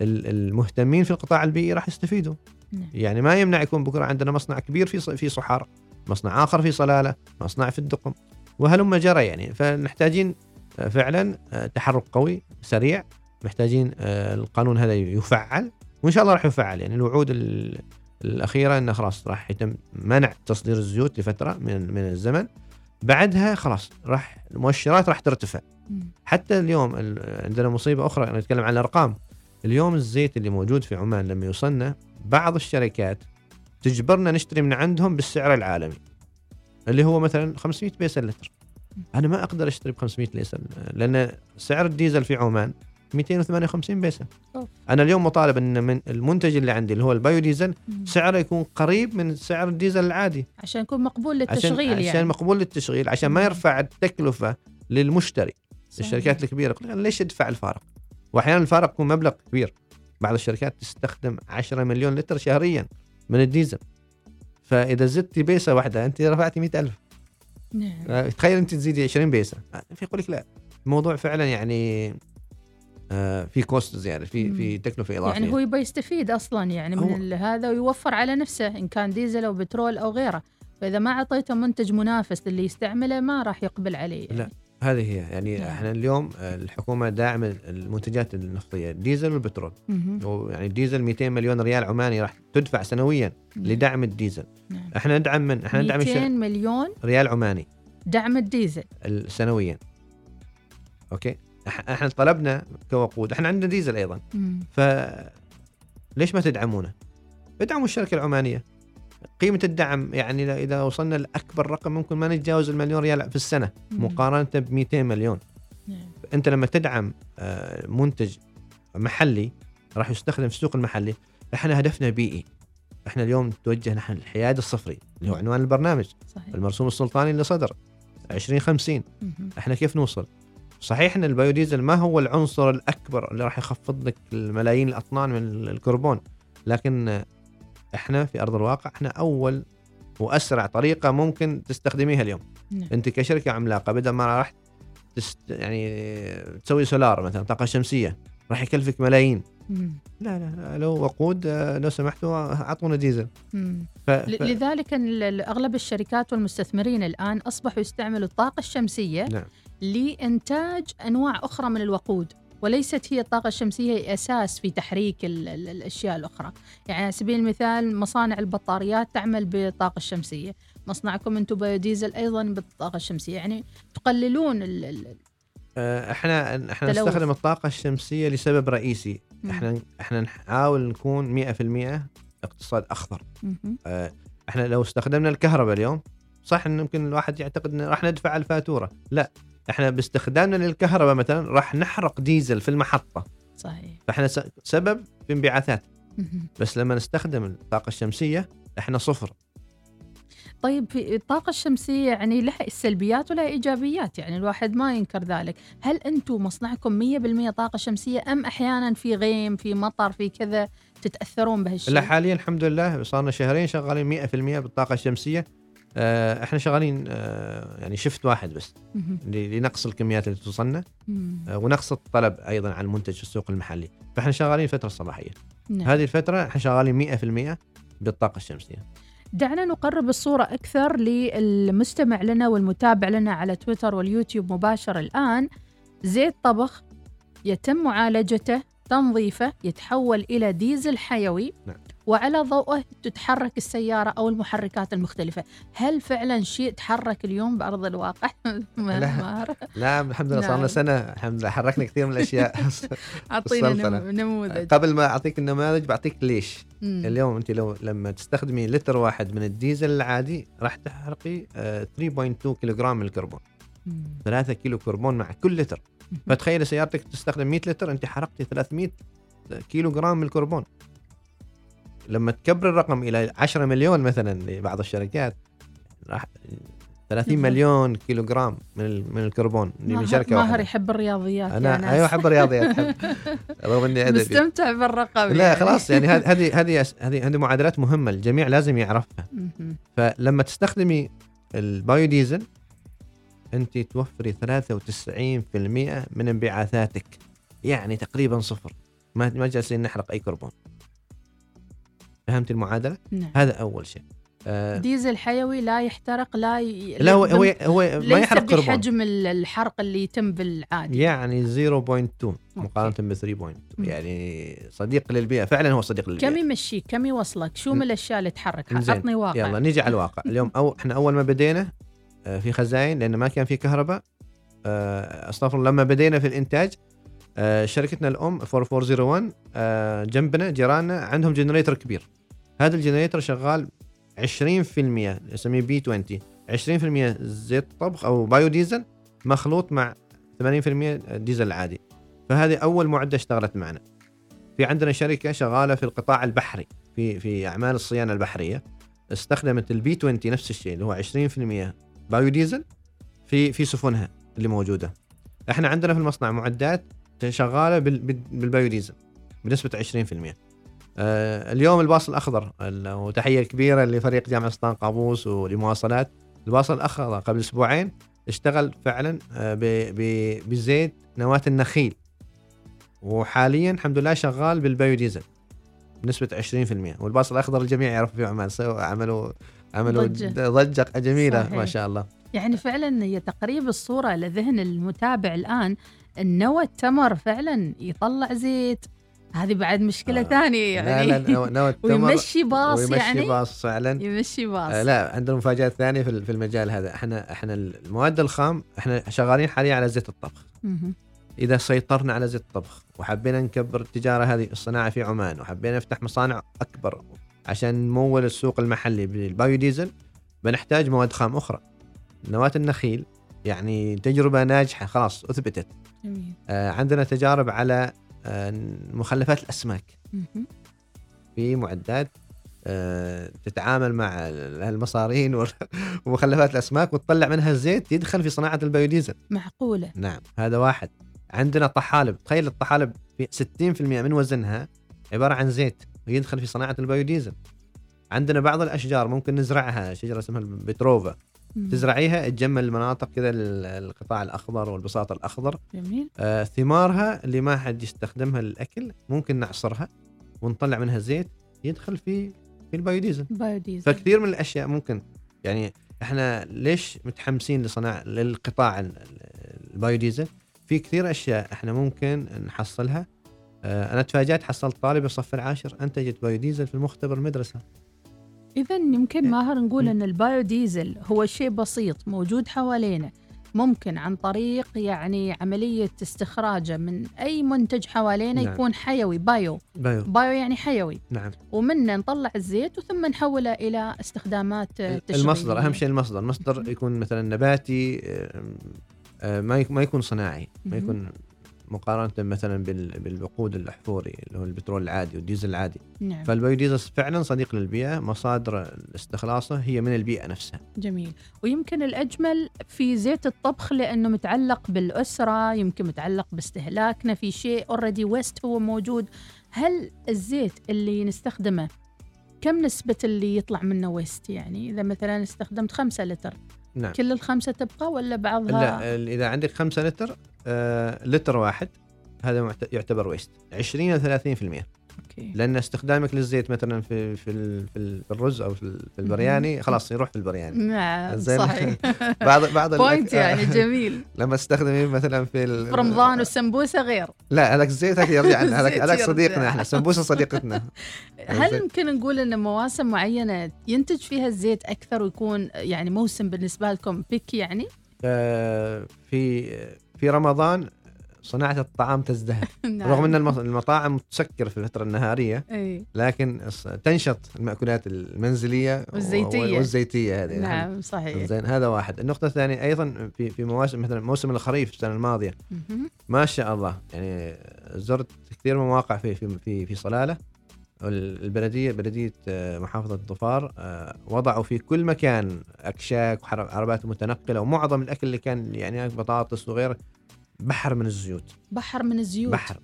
المهتمين في القطاع البيئي راح يستفيدوا. نعم. يعني ما يمنع يكون بكرة عندنا مصنع كبير في في صحار مصنع آخر في صلالة مصنع في الدقم. وهلم جرى يعني. فنحتاجين آه، فعلا آه، تحرك قوي سريع. محتاجين آه، القانون هذا يفعل. وإن شاء الله راح يفعل. يعني الوعود ال- الأخيرة إنه خلاص راح يتم منع تصدير الزيوت لفترة من من الزمن. بعدها خلاص راح المؤشرات راح ترتفع. حتى اليوم ال- عندنا مصيبة أخرى نتكلم عن الأرقام. اليوم الزيت اللي موجود في عمان لما يوصلنا بعض الشركات تجبرنا نشتري من عندهم بالسعر العالمي اللي هو مثلا 500 بيسه لتر أنا ما أقدر أشتري ب 500 بيسه لأن سعر الديزل في عمان 258 بيسه أوف. أنا اليوم مطالب إن من المنتج اللي عندي اللي هو البايوديزل مم. سعره يكون قريب من سعر الديزل العادي عشان يكون مقبول عشان للتشغيل عشان يعني مقبول للتشغيل عشان ما. يرفع التكلفة للمشتري صحيح. الشركات الكبيرة ليش ادفع الفارق؟ واحيانا الفارق يكون مبلغ كبير. بعض الشركات تستخدم 10 مليون لتر شهريا من الديزل. فإذا زدتي بيسة واحدة أنت رفعتي 100000 نعم. آه، تخيل أنت تزيدي 20 بيسة. آه، في يقول لك لا. الموضوع فعلا يعني آه، في cost زيادة في. في تكلفه اضافيه يعني هو يبغى يستفيد أصلا يعني من هذا ويوفر على نفسه إن كان ديزل أو بترول أو غيره. فإذا ما أعطيته منتج منافس للي يستعمله ما راح يقبل عليه يعني. لا. هذه هي يعني نعم. إحنا اليوم آه، الحكومة داعمة المنتجات النفطية الديزل والبترول مهم. يعني الديزل 200 مليون ريال عماني راح تدفع سنويا نعم. لدعم الديزل نعم. إحنا ندعم من إحنا ندعم 200 الشر... مليون ريال عماني دعم الديزل ال- سنويا okay إحنا طلبنا كوقود إحنا عندنا ديزل أيضا مم. ف ليش ما تدعمونه؟ ادعموا الشركة العمانية قيمة الدعم يعني إذا- إذا وصلنا لأكبر رقم ممكن ما نتجاوز المليون ريال في السنة. مقارنة ب 200 مليون نعم. أنت لما تدعم آه، منتج محلي راح يستخدم في السوق المحلي إحنا هدفنا بيئي إحنا اليوم نتوجه نحن الحياد الصفري اللي هو عنوان البرنامج صحيح المرسوم السلطاني اللي صدر 2050 مهم. إحنا كيف نوصل؟ صحيح إن البيوديزل ما هو العنصر الأكبر اللي راح يخفض لك الملايين الأطنان من الكربون لكن إحنا في أرض الواقع إحنا أول وأسرع طريقة ممكن تستخدميها اليوم نعم. أنت كشركة عملاقة بدل ما راح تست يعني تسوي سولار مثلا طاقة شمسية راح يكلفك ملايين مم. لا لا, لو وقود آه، لو سمحتوا أعطونا ديزل. ف... لذلك أغلب الشركات والمستثمرين الآن أصبحوا يستعملوا الطاقة الشمسية نعم. لإنتاج أنواع أخرى من الوقود وليست هي الطاقة الشمسية هي أساس في تحريك ال- ال- الأشياء الأخرى. يعني على سبيل المثال مصانع البطاريات تعمل بالطاقة الشمسية. مصنعكم أنتم بيوديزل أيضا بالطاقة الشمسية. يعني تقللون ال- آه، إحنا إحنا تلوث. نستخدم الطاقة الشمسية لسبب رئيسي. مم. إحنا إحنا نحاول نكون 100% اقتصاد أخضر. آه، إحنا لو استخدمنا الكهرباء اليوم صح إن ممكن الواحد يعتقد انه راح ندفع الفاتورة. لا. إحنا باستخدامنا للكهرباء مثلا راح نحرق ديزل في المحطة. صحيح. فاحنا سبب في انبعاثات. بس لما نستخدم الطاقة الشمسية إحنا صفر. طيب في الطاقة الشمسية يعني لها سلبيات ولها إيجابيات؟ يعني الواحد ما ينكر ذلك. هل أنتم مصنعكم 100% طاقة شمسية أم أحيانا في غيم في مطر في كذا تتأثرون بهالشيء؟ لا حاليا الحمد لله صارنا شهرين شغالين 100% بالطاقة الشمسية. آه، إحنا شغالين آه، يعني شفت واحد بس. لنقص الكميات اللي مم. آه، ونقص الطلب أيضا على المنتج في السوق المحلي. فإحنا شغالين الفترة الصباحيه نعم. هذه الفترة إحنا شغالين 100% بالطاقة الشمسية. دعنا نقرب الصورة أكثر للمستمع لنا والمتابع لنا على تويتر واليوتيوب مباشر الآن. زيت طبخ يتم معالجته تنظيفه يتحول إلى ديزل حيوي. نعم. وعلى ضوءه تتحرك السيارة أو المحركات المختلفة. هل فعلا شيء تحرك اليوم بأرض الواقع؟ لا. لا الحمد لله صار نعم. لنا سنة. الحمد لله حركنا كثير من الأشياء. أعطينا نموذج. قبل ما أعطيك النماذج بعطيك ليش. مم. اليوم أنت لو لما تستخدمي لتر واحد من الديزل العادي راح تحرقي آه، 3.2 كيلوغرام من الكربون. مم. 3 كيلو كربون مع كل لتر. فتخيل سيارتك تستخدم 100 لتر أنت حرقتي 300 كيلو جرام من الكربون. لما تكبر الرقم إلى 10 مليون مثلا لبعض الشركات راح 30 بالضبط. مليون كيلو جرام من من الكربون من شركة ماهر يحب الرياضيات يا أنا ناس. أيوه أحب الرياضيات أحب. رغم إني ادبي مستمتع بالرقم لا يعني. خلاص يعني هذه هذه هذه هذه معادلات مهمة الجميع لازم يعرفها. فلما تستخدمي البايوديزل أنت توفري 93% من انبعاثاتك يعني تقريبا صفر ما ما جالسين نحرق أي كربون فهمت المعادلة؟ نعم. هذا أول شيء. آه ديزل حيوي لا يحترق لا ي... لا هو هو, هو ما يحرق كربون. بحجم ال- الحرق اللي يتم بالعادي. يعني 0.2 مقارنة ب 3.2 مم. يعني صديق للبيئة فعلا هو صديق للبيئة. كم يمشيك كم يوصلك؟ شو من الأشياء اللي تحرك. عطني واقع. يلا نيجي على الواقع. اليوم أو إحنا أول ما بدينا آه، في خزائن لأن ما كان في كهرباء آه، أستغفر الله، لما بدينا في الإنتاج آه، شركتنا الأم 4401 آه، جنبنا جيراننا عندهم generator كبير. هذا ال generator شغال 20% نسميه B 20 20% زيت طبخ أو بايو ديزل مخلوط مع 80% ديزل العادي فهذه أول معدة اشتغلت معنا. في عندنا شركة شغالة في القطاع البحري في في أعمال الصيانة البحرية. استخدمت ال B 20 نفس الشيء اللي هو 20% بايو ديزل في في سفنها اللي موجودة. إحنا عندنا في المصنع معدات شغالة بال- بال- بالبايو ديزل بنسبه 20% آه اليوم الباص الأخضر ال- وتحية كبيرة لفريق جامعة سلطان قابوس ولمواصلات الباص الأخضر قبل أسبوعين اشتغل فعلا آه، بزيت نواة النخيل وحاليا الحمد لله شغال بالبايو ديزل بنسبه 20% والباص الأخضر الجميع يعرف فيه عمل سووا عملوا عملوا ضجة. ضجة جميلة صحيح. ما شاء الله يعني فعلا هي تقريب الصورة لذهن المتابع الآن النوى التمر فعلا يطلع زيت هذه بعد مشكلة آه. ثانية يعني. لا لا نوى- نوى التمر ويمشي باص ويمشي يعني. باص فعلا. يمشي باص. آه لا عندنا مفاجات ثانية في في المجال هذا إحنا إحنا المواد الخام إحنا شغالين حاليا على زيت الطبخ. إذا سيطرنا على زيت الطبخ وحبينا نكبر التجارة هذه الصناعة في عمان وحبينا نفتح مصانع أكبر عشان نمول السوق المحلي بالبايو ديزل بنحتاج مواد خام أخرى. نواة النخيل يعني تجربة ناجحة خلاص أثبتت. جميل. آه عندنا تجارب على مخلفات الأسماك. في معدات آه، تتعامل مع ال- المصارين ومخلفات الأسماك وتطلع منها الزيت يدخل في صناعة البيوديزل. معقولة؟ نعم هذا واحد. عندنا طحالب. تخيل الطحالب في 60% من وزنها عبارة عن زيت ويدخل في صناعة البيوديزل. عندنا بعض الأشجار ممكن نزرعها شجرة اسمها البتروفا. تزرعيها تجمل المناطق كذا ال- القطاع الأخضر والبساط الأخضر. جميل. آه ثمارها اللي ما حد يستخدمها للأكل ممكن نعصرها ونطلع منها زيت يدخل في في البيوديزل. بايوديزل فكثير من الأشياء ممكن. يعني إحنا ليش متحمسين لصناعه للقطاع ال- ال- البايوديزل في كثير أشياء إحنا ممكن نحصلها. آه، أنا تفاجأت حصلت طالب الصف العاشر أنتجت بايوديزل في المختبر المدرسة. إذا يمكن ماهر نقول أن البايوديزل هو شيء بسيط موجود حوالينا ممكن عن طريق يعني عملية استخراجه من أي منتج حوالينا نعم. يكون حيوي bio. bio. bio يعني حيوي. نعم. ومنه نطلع الزيت وثم نحوله إلى استخدامات تشغيلية المصدر أهم شيء المصدر. مصدر يكون مثلا نباتي ما ما يكون صناعي ما. يكون مقارنة مثلا بال- بالوقود الأحفوري اللي هو البترول العادي والديزل العادي. نعم. فالبيوديزل فعلا صديق للبيئة مصادر استخلاصه هي من البيئة نفسها. جميل. ويمكن الأجمل في زيت الطبخ لأنه متعلق بالأسرة يمكن متعلق باستهلاكنا في شيء already waste هو موجود. هل الزيت اللي نستخدمه كم نسبة اللي يطلع منه waste يعني؟ إذا مثلا استخدمت خمسة لتر نعم. كل الخمسة تبقى ولا بعضها؟ لا إذا عندك 5 لتر آه لتر واحد هذا يعتبر waste 20 إلى 30% okay. لأن استخدامك للزيت مثلا في في في, ال- في الرز أو في, ال- في البرياني خلاص يروح في البرياني نعم. صحيح بعض بعض point يعني جميل لما تستخدمي مثلا في رمضان والسمبوسة غير لا هذاك الزيت هذاك يرجع هذاك. صديقنا إحنا سمبوسة صديقتنا هل. يمكن نقول إن مواسم معينة ينتج فيها الزيت أكثر ويكون يعني موسم بالنسبة لكم بيك يعني؟ آه، في في رمضان صناعة الطعام تزدهر. نعم. رغم إن المط- المطاعم تسكر في الفترة النهارية إي. لكن تنشط المأكولات المنزلية والزيتية. والزيتية هذه. نعم صحيح. زين هذا واحد. النقطة الثانية أيضا في في مواسم مثلا موسم الخريف السنة الماضية. مهم. ما شاء الله. يعني زرت كثير من مواقع في في في, في صلالة. البلدية بلدية آه، محافظة ظفار آه، وضعوا في كل مكان أكشاك وعربات متنقلة ومعظم الأكل اللي كان يعني بطاطس وغيره بحر من الزيوت. بحر من الزيوت. بحر.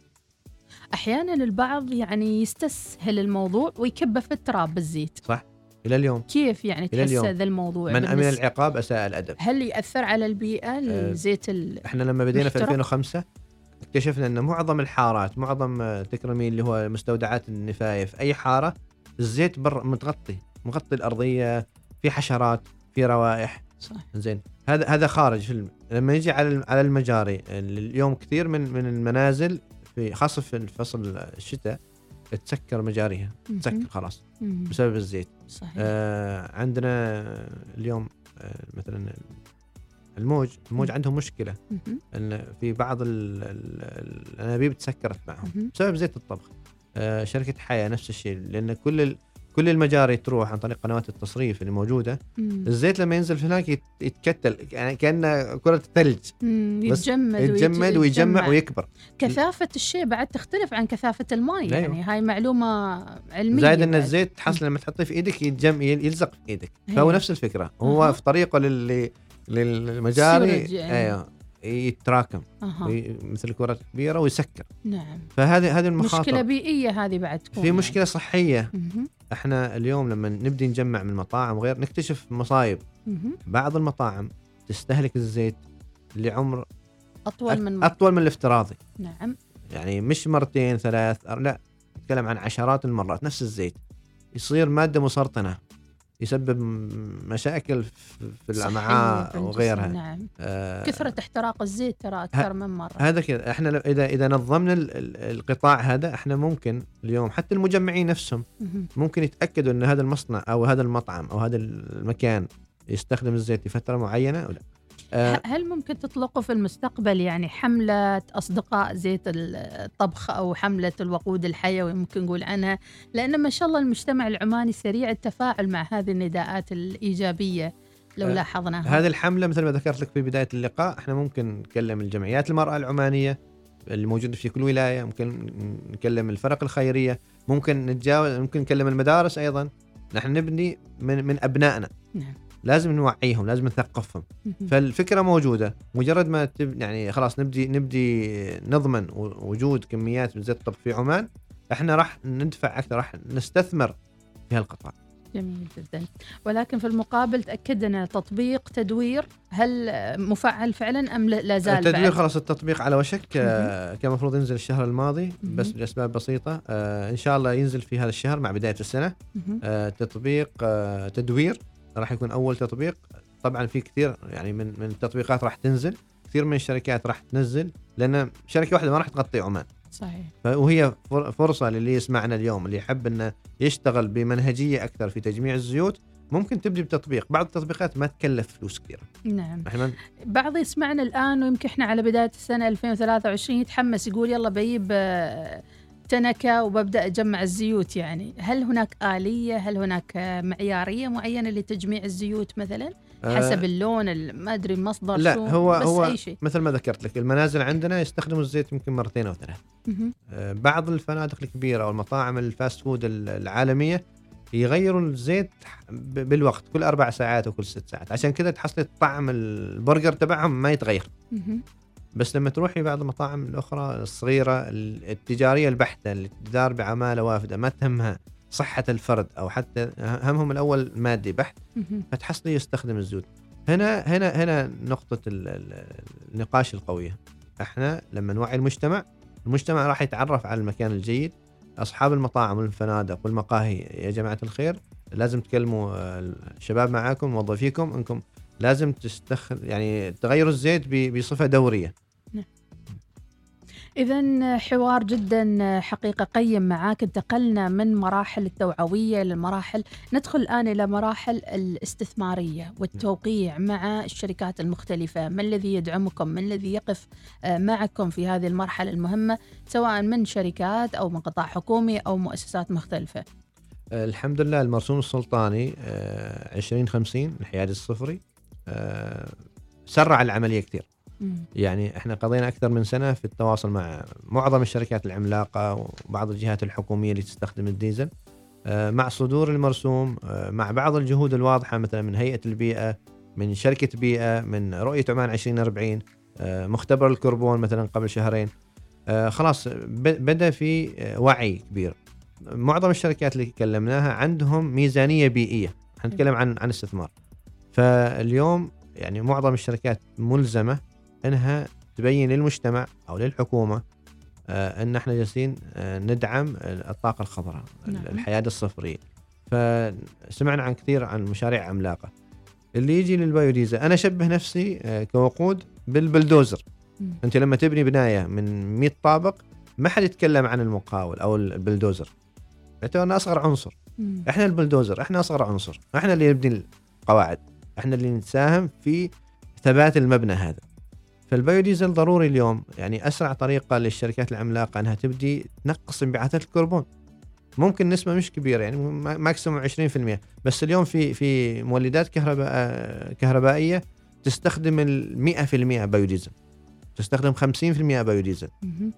أحيانا البعض يعني يستسهل الموضوع ويكبه في التراب بالزيت. إلى اليوم. كيف يعني تحس اليوم. ذا الموضوع من أمن بالنسبة- العقاب أساء الأدب. هل يأثر على البيئة الزيت ال... إحنا لما بدينا في محترم. 2005 اكتشفنا إن معظم الحارات معظم آه، تكرمي اللي هو مستودعات النفايف أي حارة الزيت بر متغطي مغطي الأرضية في حشرات في روائح. صح زين. هذا هذا خارج في الم- لما يجي على على المجاري اليوم كثير من من المنازل في خاصة في فصل الشتاء تسكر مجاريها. تسكر خلاص. بسبب الزيت. صحيح. آه عندنا اليوم آه مثلا الموج. الموج. عندهم مشكلة. إن في بعض ال- ال- الأنابيب تسكرت معهم. بسبب زيت الطبخ. آه شركة حياة نفس الشيء. لأن كل كل المجاري تروح عن طريق قنوات التصريف اللي موجودة مم. الزيت لما ينزل في هناك يت- يتكتل يعني كأنه كرة ثلج يتجمد يتجمد ويجمع. ويكبر كثافة الشيء بعد تختلف عن كثافة الماء. يعني هاي معلومة علمية زائد إن. الزيت تحصل لما تحطيه في إيدك يتجم يل- يلزق في إيدك فهو أيوة. نفس الفكرة هو أها. في طريقة لل للمجاري يعني. أيوه يتراكم. وي- مثل كرة كبيرة ويسكر. نعم. فهذه هذه مشكلة المخاطر بيئية هذه بعد تكون في يعني. مشكلة صحية. مهم. إحنا اليوم لما نبدي نجمع من المطاعم وغير نكتشف مصايب. مهم. بعض المطاعم تستهلك الزيت لعمر أطول من أطول من الافتراضي. نعم. يعني مش مرتين ثلاث لا نتكلم عن عشرات المرات نفس الزيت. يصير مادة مسرطنة. يسبب مشاكل في الأمعاء وغيرها. نعم. آه كثرة احتراق الزيت ترى أكثر من مرة. هذا كذا. إحنا لو- اذا إذا نظمنا ال- ال- القطاع هذا إحنا ممكن اليوم حتى المجمعين نفسهم. ممكن يتأكدوا إن هذا المصنع أو هذا المطعم أو هذا المكان يستخدم الزيت لفترة معينة ولا آه هل ممكن تطلقوا في المستقبل؟ يعني حملة أصدقاء زيت الطبخ أو حملة الوقود الحيوي ممكن نقول عنها لأن ما شاء الله المجتمع العماني سريع التفاعل مع هذه النداءات الإيجابية لو آه، لاحظناها. هذه الحملة مثل ما ذكرت لك في بداية اللقاء إحنا ممكن نكلم الجمعيات المرأة العمانية اللي موجودة في كل ولاية ممكن نكلم الفرق الخيرية ممكن نتجاوز ممكن نكلم المدارس أيضا. نحن نبني من من أبنائنا. نعم. لازم نوعيهم لازم نثقفهم. فالفكرة موجودة. مجرد ما تب يعني خلاص نبدي نبدي نضمن وجود كميات من زيت الطبخ في عمان إحنا راح ندفع أكثر راح نستثمر في هالقطاع. جميل جدا. ولكن في المقابل تأكد أن تطبيق تدوير هل مفعل فعلا أم لا زال التدوير؟ خلاص التطبيق على وشك. آه، كان المفروض ينزل الشهر الماضي. بس لاسباب بسيطة. آه، إن شاء الله ينزل في هذا الشهر مع بداية السنة. مهم. آه، تطبيق تدوير. راح يكون أول تطبيق. طبعا في كثير يعني من من التطبيقات راح تنزل كثير من الشركات راح تنزل لأن شركة واحدة ما راح تغطي عمان. صحيح. وهي فر- فرصة للي يسمعنا اليوم اللي يحب إنه يشتغل بمنهجية أكثر في تجميع الزيوت ممكن تبدي بتطبيق. بعض التطبيقات ما تكلف فلوس كثيرة. نعم. إحنا ما- بعض يسمعنا الآن ويمكن إحنا على بداية السنة 2023 يتحمس يقول يلا بجيب آه، تنكة وببدأ أجمع الزيوت يعني. هل هناك آلية؟ هل هناك آه، معيارية معينة لتجميع الزيوت مثلا؟ حسب اللون ال- ما أدري المصدر لا شو؟ هو بس هو أي شيء. مثل ما ذكرت لك المنازل عندنا يستخدموا الزيت يمكن مرتين أو ثلاث. آه، بعض الفنادق الكبيرة أو المطاعم ال fast food ال- العالمية يغيروا الزيت بالوقت كل أربع ساعات أو كل ست ساعات. عشان كذا تحصلي طعم البرجر تبعهم ما يتغير. بس لما تروحي بعض المطاعم الأخرى الصغيرة ال- التجارية البحتة اللي تدار بعمالة وافدة ما تهمها صحة الفرد أو حتى همهم الأول مادي بحت. فتحصلي يستخدم الزيوت. هنا هنا هنا ال- النقاش القوية. إحنا لما نوعي المجتمع المجتمع راح يتعرف على المكان الجيد. أصحاب المطاعم والفنادق والمقاهي يا جماعة الخير لازم تكلموا آه، الشباب معاكم موظفيكم إنكم لازم تستخدم يعني تغيروا الزيت ب- بصفة دورية. إذا حوار جدا حقيقة قيم معاك. انتقلنا من مراحل التوعوية للمراحل ندخل الآن إلى مراحل الاستثمارية والتوقيع مع الشركات المختلفة. ما الذي يدعمكم؟ من الذي يقف آه، معكم في هذه المرحلة المهمة سواء من شركات أو من قطاع حكومي أو مؤسسات مختلفة؟ آه، الحمد لله المرسوم السلطاني آه، 2050 الحياد الصفري. آه، سرع العملية كثير. يعني إحنا قضينا أكثر من سنة في التواصل مع معظم الشركات العملاقة وبعض الجهات الحكومية اللي تستخدم الديزل آه، مع صدور المرسوم آه، مع بعض الجهود الواضحة مثلا من هيئة البيئة من شركة بيئة من رؤية عمان 2040 آه، مختبر الكربون مثلا قبل شهرين. آه، خلاص بدأ في آه، وعي كبير. معظم الشركات اللي كلمناها عندهم ميزانية بيئية. حنتكلم عن عن استثمار. فاليوم يعني معظم الشركات ملزمة إنها تبين للمجتمع أو للحكومة آه إن إحنا جالسين آه ندعم الطاقه الخضراء نعم. الحياد الصفري فسمعنا عن كثير عن مشاريع عملاقة. اللي يجي للبايوديزل أنا أشبه نفسي آه كوقود بالبلدوزر. مم. أنت لما تبني بناية من 100 طابق ما حد يتكلم عن المقاول أو البلدوزر. يعتبرنا أصغر عنصر. مم. إحنا البلدوزر إحنا أصغر عنصر. إحنا اللي نبني القواعد. إحنا اللي نساهم في ثبات المبنى هذا. فالبيوديزل ضروري اليوم يعني أسرع طريقة للشركات العملاقة إنها تبدي تنقص انبعاثات الكربون. ممكن نسبة مش كبيرة يعني ما- maximum 20% بس اليوم في في مولدات كهرباء كهربائية تستخدم ال 100% بيوديزل. تستخدم 50% بيوديزل.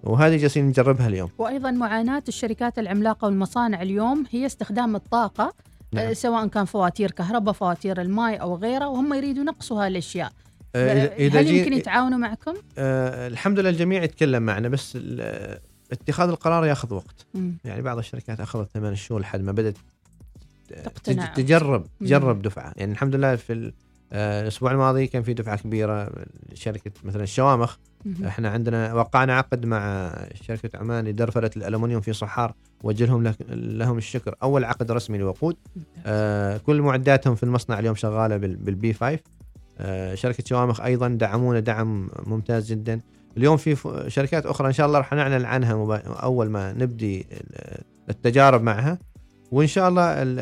وهذه جالسين نجربها اليوم. وأيضا معاناة الشركات العملاقة والمصانع اليوم هي استخدام الطاقة نعم. آه، سواء كان فواتير كهرباء فواتير الماء أو غيره وهم يريدوا نقصوا هالأشياء آه، إذا- هل يمكن يتعاونوا معكم؟ آه الحمد لله الجميع يتكلم معنا بس اتخاذ القرار ياخذ وقت مم. يعني بعض الشركات أخذت ثمان شهور لحد ما بدأت تقتنع. تج- تجرب. تجرب دفعة يعني الحمد لله في آه، الأسبوع الماضي كان في دفعة كبيرة شركة مثلا الشوامخ. إحنا عندنا وقعنا عقد مع شركة عمان لدرفره الالومنيوم في صحار وجه لهم الشكر. أول عقد رسمي لوقود. آه، كل معداتهم في المصنع اليوم شغالة بال- بالبي 5 آه، شركة شوامخ أيضا دعمونا دعم ممتاز جدا. اليوم في شركات أخرى إن شاء الله راح نعلن عنها أول ما نبدي ال- التجارب معها. وإن شاء الله ال-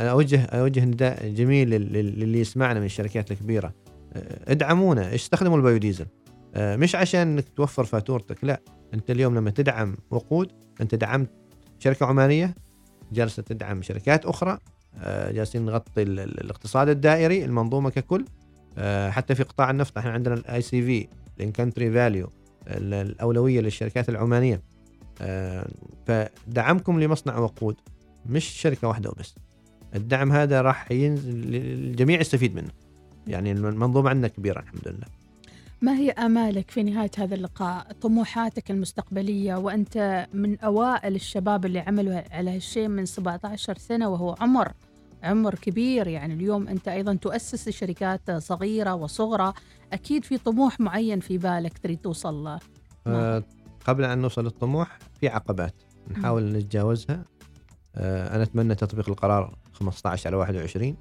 أنا اوجه أوجه نداء جميل لل- لل- للي يسمعنا من الشركات الكبيرة. آه، ادعمونا استخدموا البيوديزل؟ مش عشان إنك توفر فاتورتك لا. أنت اليوم لما تدعم وقود أنت دعمت شركة عمانية جالسة تدعم شركات أخرى آه، جالسين نغطي ال- ال- الاقتصاد الدائري المنظومة ككل. آه، حتى في قطاع النفط إحنا عندنا ال ICV ال in-country value الأولوية للشركات العمانية. آه، فدعمكم لمصنع وقود مش شركة واحدة وبس. الدعم هذا راح ينزل الجميع يستفيد منه. يعني المنظومة عندنا كبيرة الحمد لله. ما هي آمالك في نهاية هذا اللقاء؟ طموحاتك المستقبلية وأنت من أوائل الشباب اللي عملوا على هالشيء من 17 سنة وهو عمر عمر كبير. يعني اليوم أنت أيضا تؤسس شركات صغيرة وصغرى. أكيد في طموح معين في بالك تريد توصل له. آه قبل أن نوصل للطموح في عقبات نحاول نتجاوزها. آه أنا أتمنى تطبيق القرار 15 على 21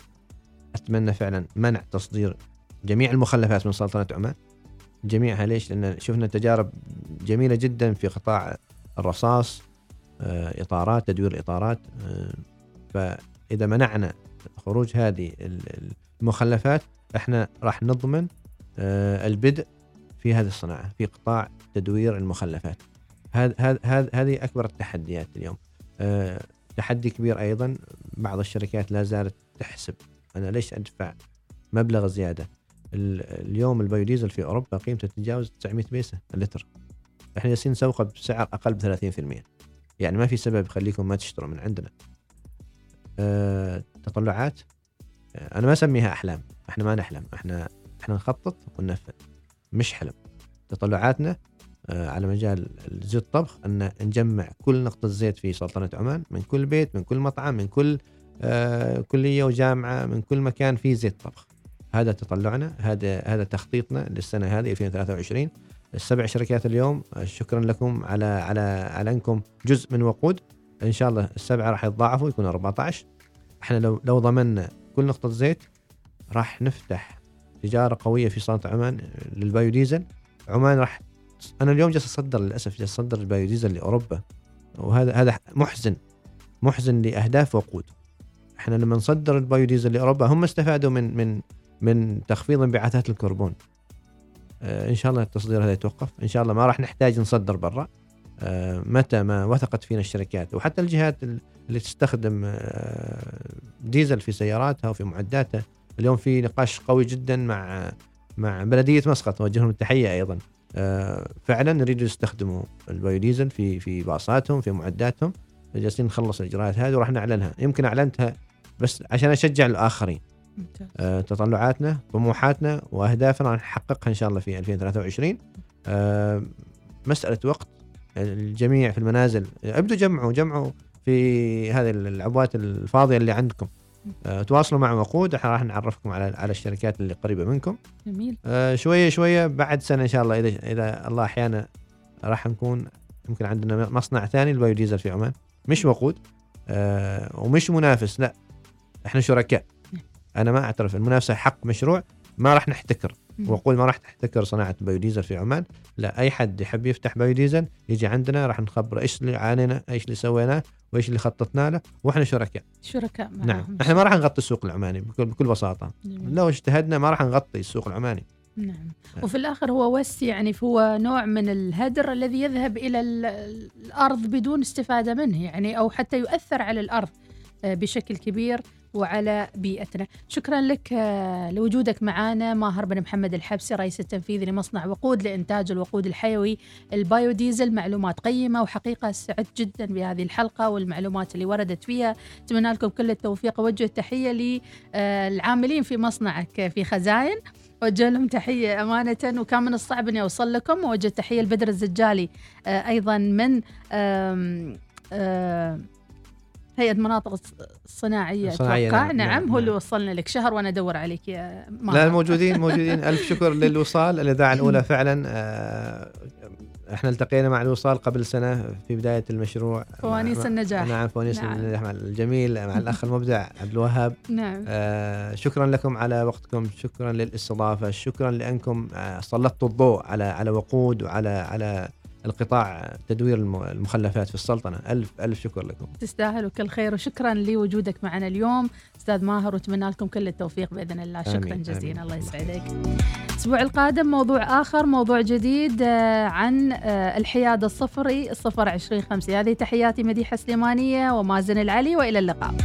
أتمنى فعلا منع تصدير جميع المخلفات من سلطنة عمان. جميعها. ليش؟ لأن شفنا تجارب جميلة جدا في قطاع الرصاص آه، إطارات تدوير الإطارات آه، فإذا منعنا خروج هذه المخلفات إحنا راح نضمن آه، البدء في هذه الصناعة في قطاع تدوير المخلفات. هذا هذه أكبر التحديات اليوم. تحدي كبير أيضا بعض الشركات لا زالت تحسب. أنا ليش أدفع مبلغ زيادة؟ اليوم البيوديزل في أوروبا قيمته تتجاوز 900 بيسة اللتر. إحنا جالسين نسوقه بسعر أقل ب 30% يعني ما في سبب يخليكم ما تشتروا من عندنا. أه تطلعات؟ أه أنا ما أسميها أحلام. إحنا ما نحلم. إحنا إحنا نخطط وننفذ. مش حلم. تطلعاتنا أه على مجال زيت الطبخ أن نجمع كل نقطة زيت في سلطنة عمان من كل بيت من كل مطعم من كل أه كلية وجامعة من كل مكان في زيت طبخ هذا تطلعنا هذا هذا تخطيطنا للسنة هذه 2023 السبع شركات اليوم شكرا لكم على على على انكم جزء من وقود. إن شاء الله السبعة راح يتضاعفوا يكونوا 14 إحنا لو لو ضمننا كل نقطة زيت راح نفتح تجارة قوية في سلطنة عمان للبايوديزل عمان راح أنا اليوم جالس أصدر للأسف جالس أصدر البايوديزل لأوروبا. وهذا هذا محزن محزن لأهداف وقود. إحنا لما نصدر البايوديزل لأوروبا هم استفادوا من من من تخفيض انبعاثات الكربون. آه إن شاء الله التصدير هذا يتوقف. إن شاء الله ما راح نحتاج نصدر برا. آه متى ما وثقت فينا الشركات وحتى الجهات اللي تستخدم آه ديزل في سياراتها وفي معداتها. اليوم في نقاش قوي جدا مع مع بلدية مسقط اوجه لهم التحية أيضا. فعلا نريد يستخدموا البايوديزل في في باصاتهم في معداتهم. جالسين نخلص الإجراءات هذه وراح نعلنها. يمكن أعلنتها بس عشان أشجع الآخرين. تطلعاتنا طموحاتنا وأهدافنا راح نحققها إن شاء الله في 2023 آه، مسألة وقت. الجميع في المنازل ابدوا جمعوا جمعوا في هذه العبوات الفاضية اللي عندكم. آه، تواصلوا مع وقود إحنا راح نعرفكم على على الشركات اللي قريبة منكم. جميل. آه شوية شوية بعد سنة إن شاء الله إذا إذا الله أحيانا راح نكون يمكن عندنا مصنع ثاني للبايوديزل في عمان. مش وقود آه ومش منافس لا. إحنا شركاء. أنا ما أعترف المنافسة حق مشروع ما راح نحتكر. وأقول ما راح تحتكر صناعة بايوديزل في عمان. لا أي حد يحب يفتح بايوديزل يجي عندنا راح نخبره إيش اللي عانينا إيش اللي سويناه وإيش اللي خططنا له وإحنا شركاء. شركاء معهم. نعم إحنا ما راح نغطي السوق العماني بكل, بكل بساطة. جميل. لو اجتهدنا ما راح نغطي السوق العماني. نعم. نعم. وفي الآخر هو وس يعني هو نوع من الهدر الذي يذهب إلى الأرض بدون استفادة منه يعني أو حتى يؤثر على الأرض آه، بشكل كبير. وعلى بيئتنا. شكرا لك آه، لوجودك معنا ماهر بن محمد الحبسي رئيس التنفيذي لمصنع وقود لإنتاج الوقود الحيوي البايوديزل. معلومات قيمة وحقيقة. سعدت جدا بهذه الحلقة والمعلومات اللي وردت فيها. أتمنى لكم كل التوفيق. ووجه تحية للعاملين في مصنعك في خزاين وجه لهم تحية أمانة. وكان من الصعب أني أوصل لكم. ووجه تحية لبدر الزجالي آه، أيضا من آم آم هيئه مناطق الصناعية أتوقع. نعم, نعم هو اللي نعم. وصلنا لك. شهر وأنا أدور عليك يا. لا موجودين موجودين. ألف شكر للوصال. الإذاعة الأولى فعلا آه، إحنا التقينا مع الوصال قبل سنة في بداية المشروع. فوانيس النجاح. نعم فوانيس نعم. النجاح الجميل مع الأخ المبدع عبد الوهاب. نعم. آه شكرا لكم على وقتكم. شكرا للاستضافة. شكرا لأنكم آه سلطتوا الضوء على على وقود وعلى على القطاع تدوير المخلفات في السلطنة. ألف ألف شكر لكم. تستاهلوا كل خير وشكرا لوجودك معنا اليوم. أستاذ ماهر وأتمنى لكم كل التوفيق بإذن الله. شكرا آمين جزيلا. آمين. الله يسعدك. الأسبوع القادم موضوع آخر موضوع جديد آه، عن آه، الحياد الصفري الصفر 2050 هذه تحياتي مديحة سليمانية ومازن العلي وإلى اللقاء.